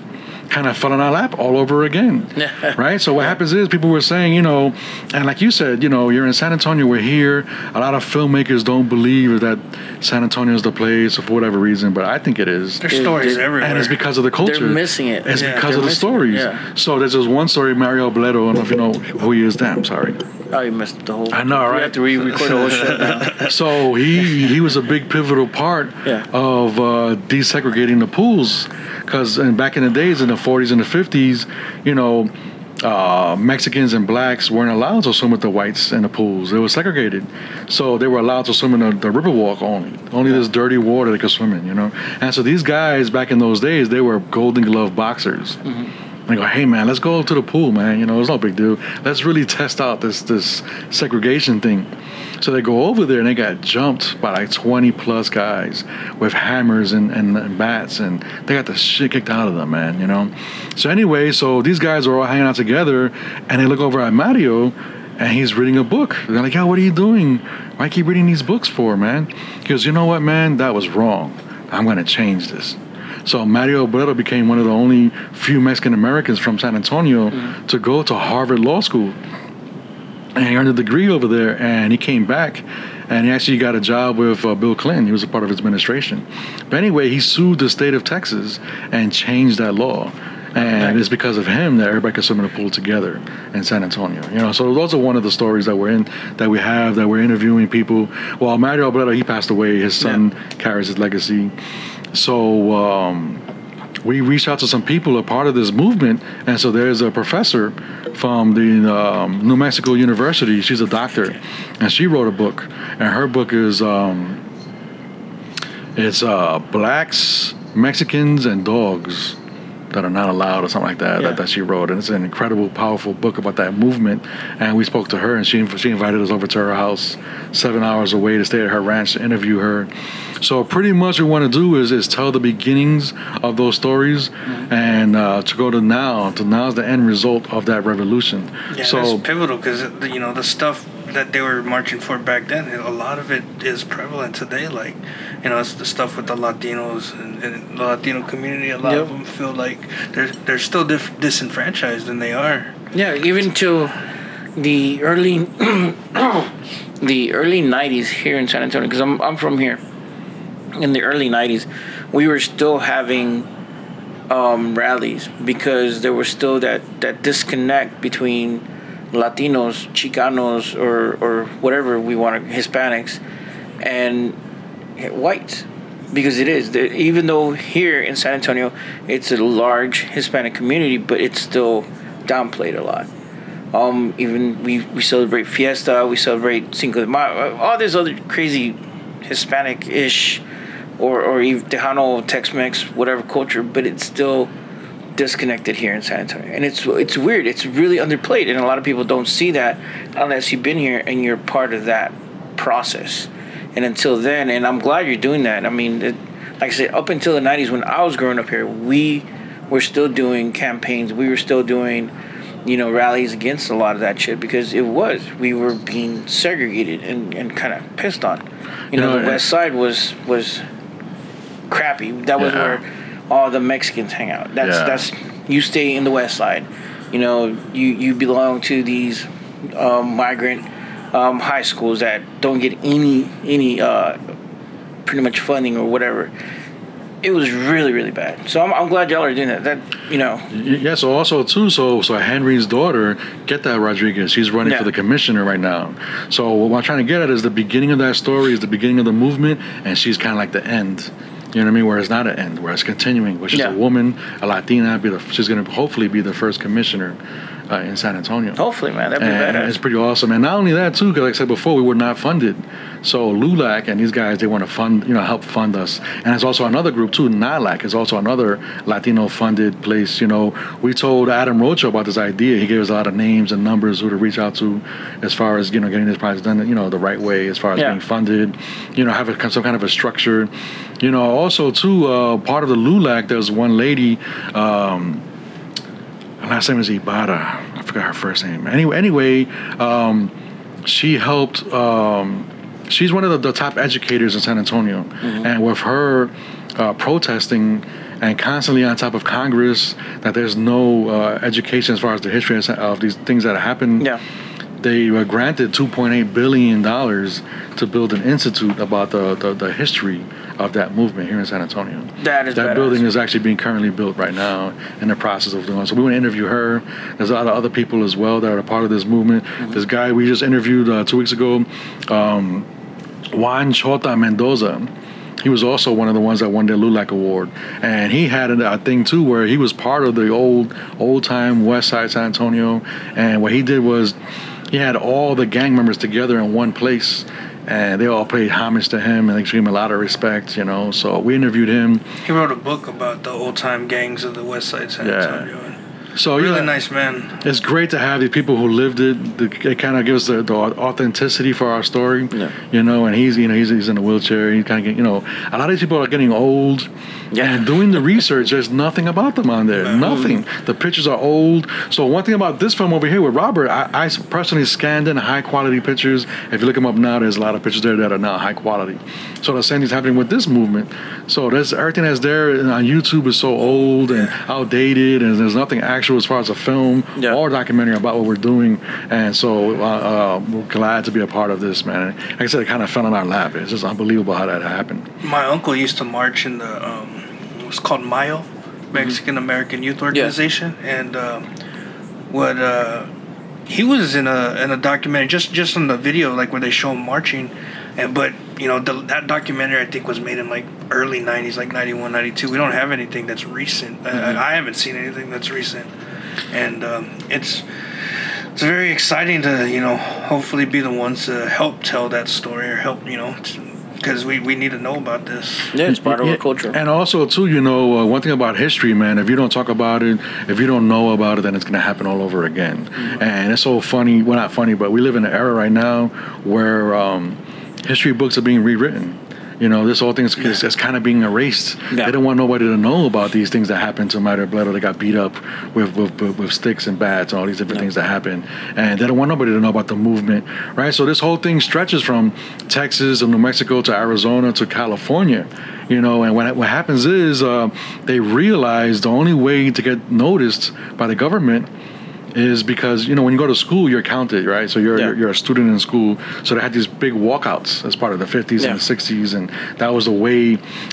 Kind of fell in our lap all over again, *laughs* right? So what happens is people were saying, you know, and like you said, you know, you're in San Antonio, we're here. A lot of filmmakers don't believe that San Antonio is the place for whatever reason, but I think it is. There's It- stories it- everywhere. And it's because of the culture. They're missing it. It's Yeah, because they're of the stories. yeah. So there's this one story, Mario Obledo. I don't know if you know who he is. Damn, sorry. Oh, you missed the whole. I know, We right? have to re-record the whole shit now. *laughs* So he he was a big pivotal part Yeah. of uh, desegregating the pools, because back in the days in the 40s and the 50s, you know. Uh, Mexicans and blacks weren't allowed to swim with the whites in the pools. They were segregated, so they were allowed to swim in the, the riverwalk only. Only this dirty water they could swim in, you know. And so these guys back in those days, they were Golden Glove boxers. They go, hey man, let's go to the pool, man. You know, it's no big deal. Let's really test out this this segregation thing. So they go over there and they got jumped by like 20 plus guys with hammers and, and, and bats, and they got the shit kicked out of them, man. You know. So anyway, so these guys are all hanging out together, and they look over at Mario, and he's reading a book. They're like, yo, what are you doing? Why keep reading these books for, man? He goes, you know what, man, that was wrong. I'm gonna change this. So Mario Brito became one of the only few Mexican Americans from San Antonio to go to Harvard Law School. And he earned a degree over there, and he came back, and he actually got a job with uh, Bill Clinton. He was a part of his administration. But anyway, he sued the state of Texas and changed that law. And it's because of him that everybody could swim in a pool together in San Antonio. You know, so those are one of the stories that we're in, that we have, that we're interviewing people. Well, Mario Brito, he passed away. His son carries his legacy. So um, we reached out to some people a part of this movement, and so there's a professor from the um, New Mexico University. She's a doctor, and she wrote a book, and her book is um, it's uh, blacks, Mexicans, and dogs that are not allowed or something like that, Yeah. that that she wrote and it's an incredible powerful book about that movement and we spoke to her and she she invited us over to her house seven hours away to stay at her ranch to interview her so pretty much what we want to do is is tell the beginnings of those stories Mm-hmm. and uh, to go to now to now's the end result of that revolution Yeah, so pivotal because you know the stuff that they were marching for back then. A lot of it is prevalent today. Like, you know, it's the stuff with the Latinos and, and the Latino community. A lot of them feel like they're they're still dif- disenfranchised than they are. Yeah, even to the early *coughs* the early '90s here in San Antonio, because I'm I'm from here. In the early '90s, we were still having um, rallies because there was still that that disconnect between Latinos, Chicanos, or or whatever we want, Hispanics, and whites because it is even though here in San Antonio it's a large Hispanic community, but it's still downplayed a lot. Um, even we, we celebrate Fiesta, we celebrate Cinco de Mayo, all this other crazy Hispanic-ish or or even Tejano, Tex-Mex, whatever culture, but it's still disconnected here in San Antonio, and it's it's weird. It's really underplayed, and a lot of people don't see that unless you've been here and you're part of that process. And until then, and I'm glad you're doing that. I mean, it, like I said, up until the '90s when I was growing up here, we were still doing campaigns. We were still doing, you know, rallies against a lot of that shit because it was we were being segregated and, and kind of pissed on. You, You know, know, the West Side was was crappy. That was Yeah. where all the Mexicans hang out. That's Yeah. that's you stay in the West Side. You know, you you belong to these um, migrant um, high schools that don't get any any uh, pretty much funding or whatever. It was really really bad. So I'm, I'm glad y'all are doing that. That you know, Yeah, so also too, so so Henry's daughter, get that Rodriguez, she's running Yeah. for the commissioner right now. So what I'm trying to get at is the beginning of that story is the beginning of the movement, and she's kind of like the end. You know what I mean? Where it's not an end, where it's continuing. Where she's Yeah. a woman, a Latina, be the she's gonna hopefully be the first commissioner. Uh, in San Antonio. Hopefully, man, that'd be and better. it's pretty awesome. And not only that too, because like I said before, we were not funded. So LULAC and these guys, they want to fund, you know, help fund us. And there's also another group too, NALAC is also another Latino-funded place. You know, we told Adam Rocha about this idea. He gave us a lot of names and numbers who to reach out to, as far as you know, getting this project done, you know, the right way, as far as Yeah. being funded. You know, have a, some kind of a structure. You know, also too, uh, part of the LULAC, there's one lady. Um, her last name is Ibarra. I forgot her first name. Anyway, anyway, um, she helped. Um, she's one of the, the top educators in San Antonio, and with her uh, protesting and constantly on top of Congress that there's no uh, education as far as the history of, of these things that happened. Yeah. They were granted 2.8 billion dollars to build an institute about the, the, the history of that movement here in San Antonio. That is that badass. building is actually being currently built right now in the process of doing. So we want to interview her. There's a lot of other people as well that are a part of this movement. Mm-hmm. This guy we just interviewed uh, two weeks ago, um, Juan Chota Mendoza. He was also one of the ones that won the LULAC award, and he had a, a thing too where he was part of the old old time West Side San Antonio, and what he did was he had all the gang members together in one place. And they all paid homage to him, and they gave him a lot of respect, you know. So we interviewed him. He wrote a book about the old time gangs of the West Side San Yeah. Antonio. So Really yeah. nice man. It's great to have these people who lived it. The- It kind of gives the, the authenticity for our story, Yeah. you know. And he's, you know, he's, he's in a wheelchair. He kind of get, you know, a lot of these people are getting old. Yeah. And doing the research, there's nothing about them on there. Nothing. The pictures are old. So one thing about this film over here with Robert, I, I personally scanned in high quality pictures. If you look them up now, there's a lot of pictures there that are not high quality. So the same thing's happening with this movement. So there's everything that's there on YouTube is so old and outdated, and there's nothing actual as far as a film Yeah. or documentary about what we're doing. And so uh, uh, we're glad to be a part of this, man. Like I said, it kind of fell in our lap. It's just unbelievable how that happened. My uncle used to march in the um, what's called Mayo, Mexican American Youth Organization, and um, what uh, he was in a in a documentary just just on the video like where they show him marching, and but you know the, that documentary I think was made in like early '90s, like '91, '92. We don't have anything that's recent. I, I haven't seen anything that's recent, and um, it's. It's very exciting to, you know, hopefully be the ones to help tell that story or help, you know, because we, we need to know about this. Yeah, it's part of Yeah, our culture. And also, too, you know, uh, one thing about history, man, if you don't talk about it, if you don't know about it, then it's going to happen all over again. Mm-hmm. And it's so funny. Well, not funny, but we live in an era right now where um, history books are being rewritten. You know, this whole thing is, is, is kind of being erased. Yeah. They don't want nobody to know about these things that happened to matter. Mario Obledo. They got beat up with, with, with, with sticks and bats and all these different things that happened. And they don't want nobody to know about the movement, right? So this whole thing stretches from Texas and New Mexico to Arizona to California. You know, and what, what happens is uh, they realize the only way to get noticed by the government is because you know when you go to school you're counted right? So you're Yeah. you're, you're a student in school. So they had these big walkouts as part of the 50s Yeah. and the 60s and that was the way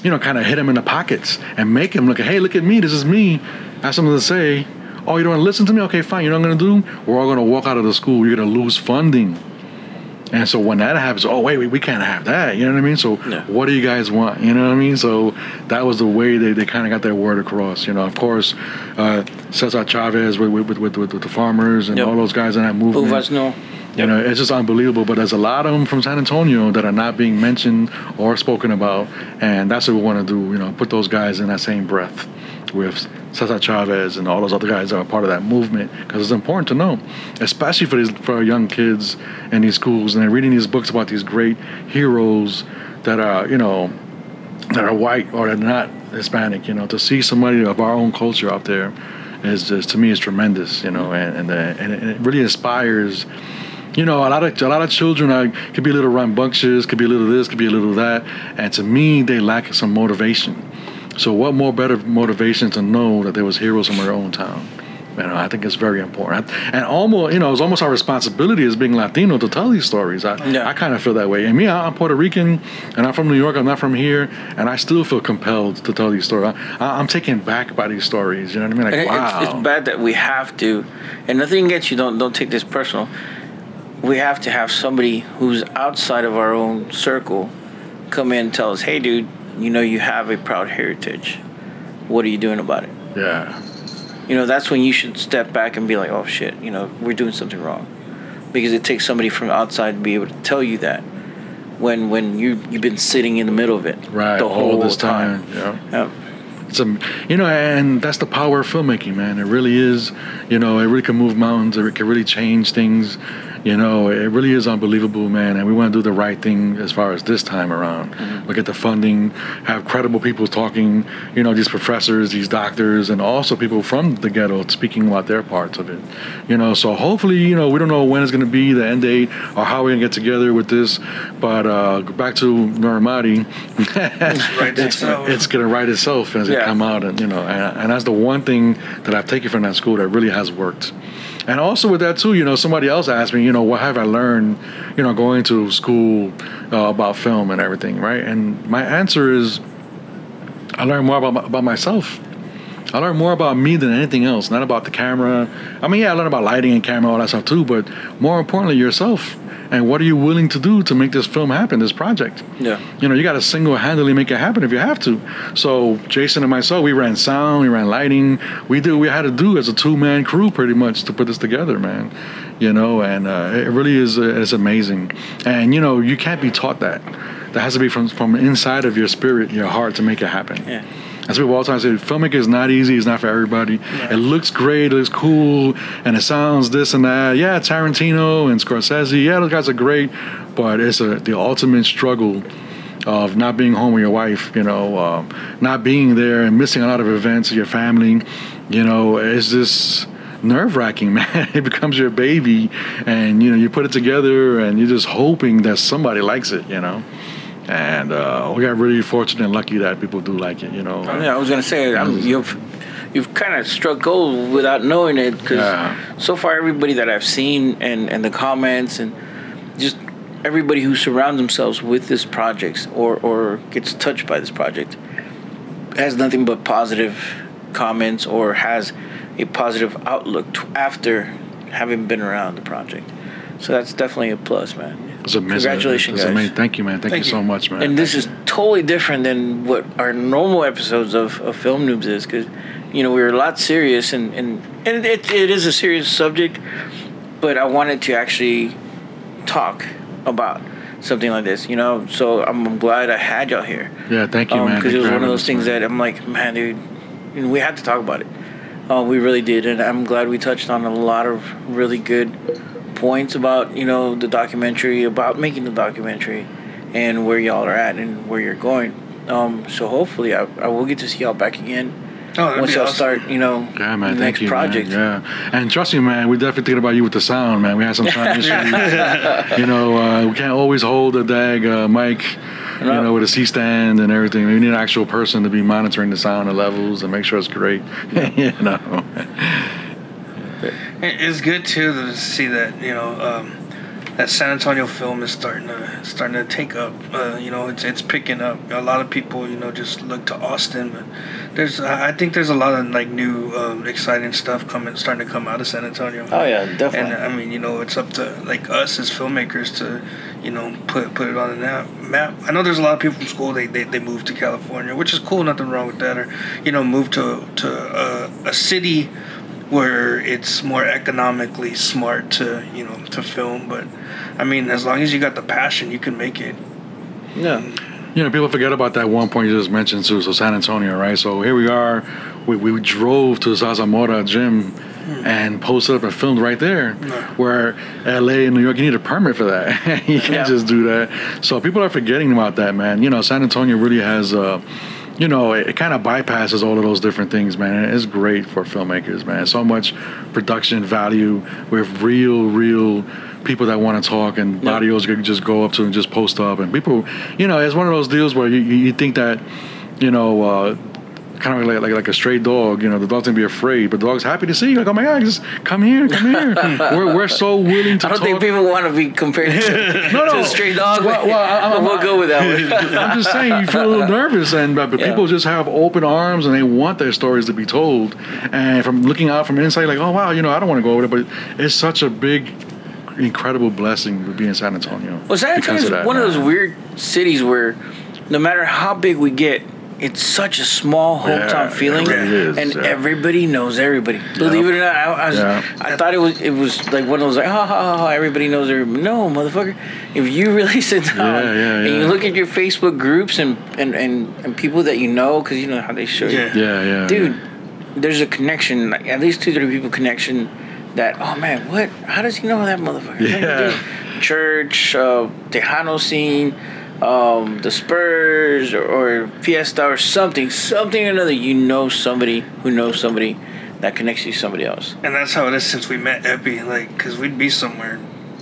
you know kind of hit them in the pockets and make them look hey look at me this is me. I have something to say. Oh you don't want to listen to me? Okay fine. You know what I'm gonna do? We're all gonna walk out of the school. You're gonna lose funding and so when that happens, oh wait, wait, we can't have that. You know what I mean? So what do you guys want? You know what I mean? So that was the way they, they kind of got their word across. You know, of course, uh, Cesar Chavez with with, with, with, with the farmers and Yep. all those guys in that movement. Uvas no. You know, it's just unbelievable. But there's a lot of them from San Antonio that are not being mentioned or spoken about, and that's what we want to do. You know, put those guys in that same breath with Cesar Chavez and all those other guys that are part of that movement because it's important to know, especially for these for our young kids in these schools and they're reading these books about these great heroes that are you know that are white or they're not Hispanic. You know, to see somebody of our own culture out there is just to me is tremendous. You know, and and, uh, and it really inspires. You know, a lot of a lot of children are, could be a little rambunctious, could be a little this, could be a little that, and to me, they lack some motivation. So, what more better motivation to know that there was heroes in their own town? You know, I think it's very important, and almost, you know, it's almost our responsibility as being Latino to tell these stories. I, Yeah. I kind of feel that way. And me, I'm Puerto Rican, and I'm from New York. I'm not from here, and I still feel compelled to tell these stories. I, I'm taken back by these stories. You know what I mean? Like, wow. it's, it's bad that we have to, and nothing against you. Don't don't take this personal. We have to have somebody who's outside of our own circle come in and tell us, "Hey, dude, you know you have a proud heritage. What are you doing about it?" Yeah. you know, that's when you should step back and be like, oh shit, you know, we're doing something wrong, because it takes somebody from outside to be able to tell you that. When when you you've been sitting in the middle of it Right, the whole all this time. time, yeah. Yeah. It's a, you know, and that's the power of filmmaking, man. It really is. You know, it really can move mountains. It can really change things. You know, it really is unbelievable, man. And we want to do the right thing as far as this time around. Look at the funding, have credible people talking. You know, these professors, these doctors, and also people from the ghetto speaking about their parts of it. You know, so hopefully, you know, we don't know when it's going to be the end date or how we're going to get together with this. But uh, back to Normati, it's, *laughs* it's going to write itself as it come out, and you know, and, and that's the one thing that I've taken from that school that really has worked. And also with that too, you know, somebody else asked me, you know, what have I learned, you know, going to school uh, about film and everything, right? And my answer is, I learned more about about myself. I learned more about me than anything else, not about the camera. I mean, yeah, I learned about lighting and camera, all that stuff too, but more importantly, yourself. And what are you willing to do to make this film happen, this project? Yeah. You know, you got to single handedly make it happen if you have to. So Jason and myself, we ran sound, we ran lighting, we did what we had to do as a two man crew pretty much to put this together, man. You know, and uh, it really is uh, it's amazing. And you know, you can't be taught that. That has to be from from inside of your spirit, your heart, to make it happen. Yeah. That's what people all the time say. Filmmaking is not easy. It's not for everybody. It looks great. It looks cool, and it sounds this and that. Yeah, Tarantino and Scorsese. Yeah, those guys are great, but it's a the ultimate struggle of not being home with your wife. You know, um, not being there and missing a lot of events with your family. You know, it's just nerve wracking, *laughs* man. It becomes your baby, and you know you put it together, and you're just hoping that somebody likes it. You know. And uh, we got really fortunate and lucky that people do like it, you know. Yeah, I was gonna say um, you've you've kind of struck gold without knowing it because Yeah. so far everybody that I've seen and and the comments and just everybody who surrounds themselves with this project or or gets touched by this project has nothing but positive comments or has a positive outlook t- after having been around the project. So that's definitely a plus, man. It's amazing. Congratulations, It's guys. amazing. Thank you, man. Thank, Thank you, you. so much, man. And this is totally different than what our normal episodes of, of Film Noobs is because, you know, we were a lot serious and, and, and it, it is a serious subject, but I wanted to actually talk about something like this, you know? So I'm glad I had y'all here. yeah, thank you, man. Because it was one of those things man. that I'm like, man, dude, you know, we had to talk about it. Uh, we really did, and I'm glad we touched on a lot of really good points about you know the documentary, about making the documentary, and where y'all are at and where you're going. Um, so hopefully, I, I will get to see y'all back again Oh, once be y'all awesome. start. You know, Yeah, man. the next you, project. Man. Yeah, and trust me, man. We're definitely thinking about you with the sound, man. We had some sound *laughs* issues. *laughs* you know, uh, we can't always hold a dag uh, mic. You No. know, with a C stand and everything. We need an actual person to be monitoring the sound and levels and make sure it's great. *laughs* you know. It- It's good too to see that you know um, that San Antonio film is starting to starting to take up. Uh, you know, it's it's picking up. A lot of people you know just look to Austin, but there's I think there's a lot of like new um, exciting stuff coming starting to come out of San Antonio. Oh yeah, definitely. And. I mean, you know, it's up to like us as filmmakers to, you know, put put it on the map. map. I know there's a lot of people from school they, they, they move to California, which is cool, nothing wrong with that. Or you know, move to to a, a city where it's more economically smart to you know to film. But I mean, as long as you got the passion, you can make it. yeah. You know, people forget about that one point you just mentioned too. So San Antonio, right? So here we are. We, we drove to Zarzamora Gym and posted up and filmed right there. Where LA and New York, you need a permit for that. *laughs* you can't Yeah. just do that. So people are forgetting about that, man. You know, San Antonio really has. Uh, you know, it, it kind of bypasses all of those different things, man. And it's great for filmmakers, man. So much production value with real, real people that want to talk and Yeah. audios can just go up to and just post up. And people, you know, it's one of those deals where you, you you think that, you know, uh, kind of like, like like a stray dog, you know, the dog's gonna be afraid, but the dog's happy to see you. Like, oh my God, just come here, come here. *laughs* we're, we're so willing to I don't talk. think people want to be compared to, *laughs* *laughs* No, no. to a stray dog. Well, well, I'm- we'll go with that one. I'm just saying, you feel a little nervous, and but, but Yeah. people just have open arms and they want their stories to be told. And from looking out from inside, like, oh wow, you know, I don't want to go over there, but it's such a big, incredible blessing to be in San Antonio. Well, San Antonio is one of those weird cities where no matter how big we get, it's such a small hometown Yeah, feeling, it really is, and yeah. everybody knows everybody. Believe it or not, I, I, was. I thought it was it was like one of those like ha ha ha, everybody knows everybody. No, motherfucker, if you *laughs* really sit down and you look at your Facebook groups and and and, and people that you know, because you know how they show you Yeah. Yeah, yeah. dude there's a connection like at least two three people connection that oh man what how does he know that motherfucker Yeah. Church uh tejano scene um the spurs or, or fiesta or something something or another you know somebody who knows somebody that connects you to somebody else And that's how it is since we met Epi. Like, because we'd be somewhere,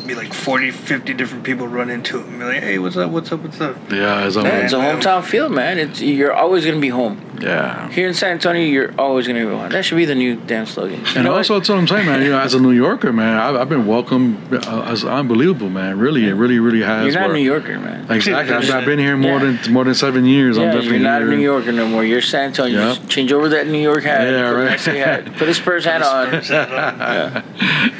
be like 40, 50 different people run into it and be like, hey, what's up, what's up, what's up? Yeah, it's Man, it's a hometown feel man it's you're always gonna be home yeah. here in san antonio you're always gonna be home that should be the new damn slogan You And know what? also, that's what I'm saying, man. You know, as a New Yorker, man, I've, I've been welcomed uh, as unbelievable, man. Really, it really, really has. you're not a new yorker man Exactly. I've, I've been here more Yeah. than more than seven years. I'm Yeah, definitely you're not here. a New Yorker no more. You're San Antonio. Yep. Just change over that New York hat. Yeah, put a right. Hat. Put a Spurs hat *laughs* on. Spurs hat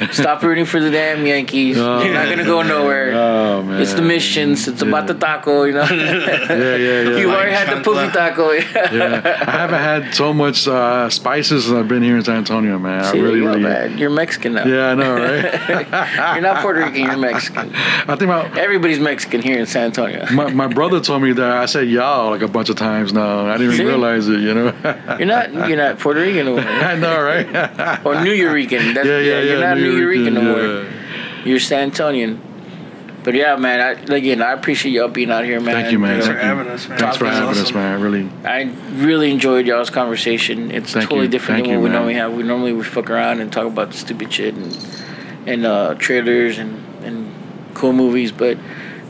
on. Stop rooting for the damn Yankees. Oh, You're not gonna go nowhere. Oh man. It's the missions. It's about the taco. You know. *laughs* Yeah, yeah, yeah. you already had the chancla. poofy taco. Yeah. Yeah. I haven't had so much uh, spices since I've been here in San Antonio, man. See, I really, you really. You're Mexican now. Yeah, I know, *laughs* right? You're not Puerto Rican. You're Mexican. I think my, Everybody's Mexican here in San Antonio. my my brother told me that I said y'all like a bunch of times now. I didn't See? even realize it, you know. You're not. You're not Puerto Rican no more. *laughs* I know, right? Or New Yorican. That's, yeah, yeah, yeah. You're not New Yorican no more. yeah. You're San Antonian. But yeah, man. I, again, I appreciate y'all being out here, man. Thank you, man. Thanks for having us, man. Thanks for Talking is having us, awesome. man. Really. I really enjoyed y'all's conversation. It's Thank totally you. different Thank than you, what we normally have. We normally we fuck around and talk about stupid shit and and uh, trailers and and cool movies. But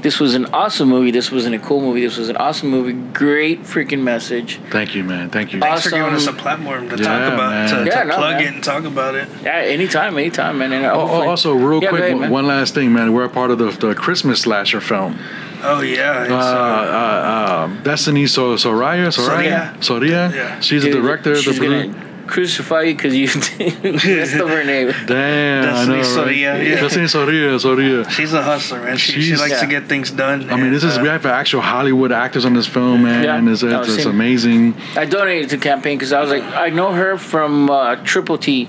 this was an awesome movie. This wasn't a cool movie. This was an awesome movie. Great freaking message. Thank you, man. Thank you. Thanks for giving us a platform to Yeah, talk about, man. to, Yeah, to no, plug man. it and talk about it. Yeah, anytime, anytime, man. And Oh, oh, also, real Yeah, quick, ahead, one- last thing, man. We're a part of the, the Christmas slasher film. Oh, yeah. It's, Uh, uh, uh, um, Destiny so Soraya, Soraya, Soria. Soria. Yeah. She's Dude, the director. The She's producer. gonna crucify you because you *laughs* messed up her name. *laughs* Damn, I Destiny know, right? Soria, yeah. Destiny Soria, Soria. she's a hustler, man. She, she She's- likes to get things done. I mean, this is and, we uh, have actual Hollywood actors on this film, man. Yeah. and it's, No, it's, it's amazing. I donated to the campaign because I was like, I know her from uh, Triple T,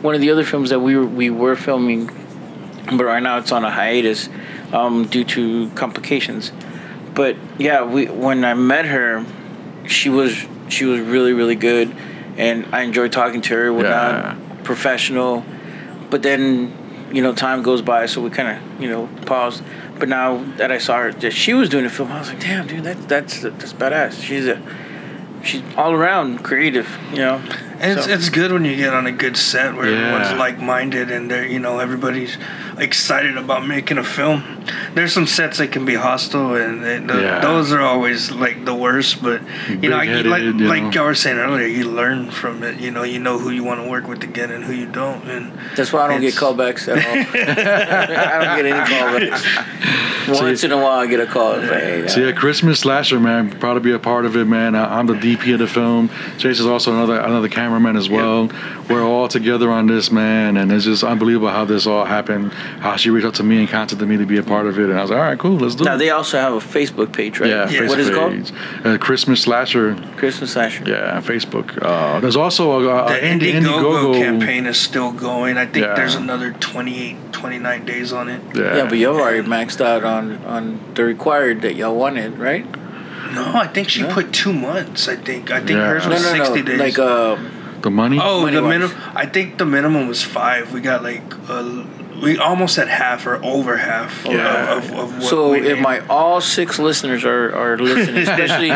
one of the other films that we were, we were filming, but right now it's on a hiatus um, due to complications. But yeah, we when I met her, she was she was really really good, and I enjoy talking to her. Whatnot, Yeah. professional. But then, you know, time goes by, so we kind of you know paused. But now that I saw her, that she was doing a film, I was like, damn, dude, that, that's that's badass. She's a she's all around creative, you know. And it's, So- it's good when you get on a good set where Yeah. everyone's like-minded and they're you know everybody's excited about making a film. There's some sets that can be hostile and they, the, Yeah. those are always like the worst. But you know, I, Big-headed, like you like know. y'all were saying earlier, you learn from it. You know, you know who you want to work with again and who you don't. And That's why I don't get callbacks at all. *laughs* I don't get any callbacks. *laughs* Once in a while, I get a call. It's like, hey, So yeah, uh, Christmas slasher, man. Proud to be a part of it, man. I, I'm the DP of the film. Jason's also another another cameraman as well. We're all together on this, man, and it's just unbelievable how this all happened. How she reached out to me and contacted me to be a part of it, and I was like, all right, cool, let's do now it. Now they also have a Facebook page, right? yeah, Yeah. Facebook What is it called? Uh, Christmas slasher. Christmas Slasher. Yeah, Facebook. Uh, there's also a, a the Indie- Indiegogo, Indiegogo campaign is still going. I think Yeah. there's another 28, 29 days on it. Yeah, Yeah, but you've already maxed out on on the required that y'all wanted, right? No, I think she No? put two months. I think. I think Yeah. hers No, was no, no. 60 days. Like uh, the money. Oh, the Money-wise. minimum. I think the minimum was five. We got like uh, we almost at half or over half Yeah. of, of, of what so we if need. my all six listeners are are listening, *laughs* especially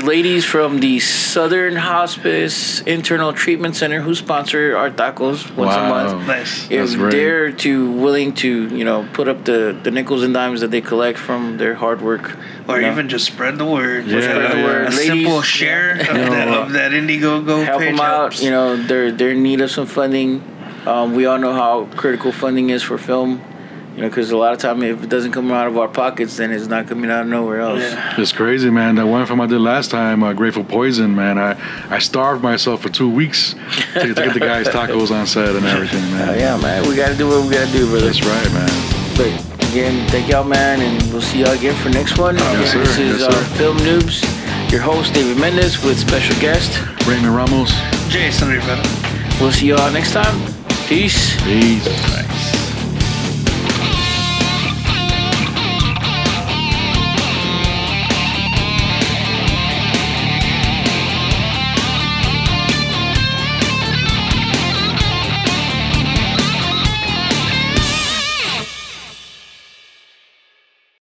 the ladies from the Southern Hospice Internal Treatment Center who sponsor our tacos once Wow. a month. nice. if That's they're to willing to you know put up the the nickels and dimes that they collect from their hard work Or know, even just spread the word. Yeah, spread the word. A Ladies, simple share of, that, of that Indiegogo help page them out helps. you know they're they're in need of some funding um, we all know how critical funding is for film you know because a lot of time if it doesn't come out of our pockets then it's not coming out of nowhere else Yeah. It's crazy, man. That one film I did last time, uh, Grateful Poison, man. I, I starved myself for two weeks to, to get the guys *laughs* tacos on set and everything, man. Uh, yeah man we gotta do what we gotta do brother That's right, man. but again thank y'all man and we'll see y'all again for next one Yes, Again, sir. this is Yes, uh, film noobs Your host, David Mendez, with special guest. Raymond Ramos. Jason Rivera. We'll see you all next time. Peace. Peace.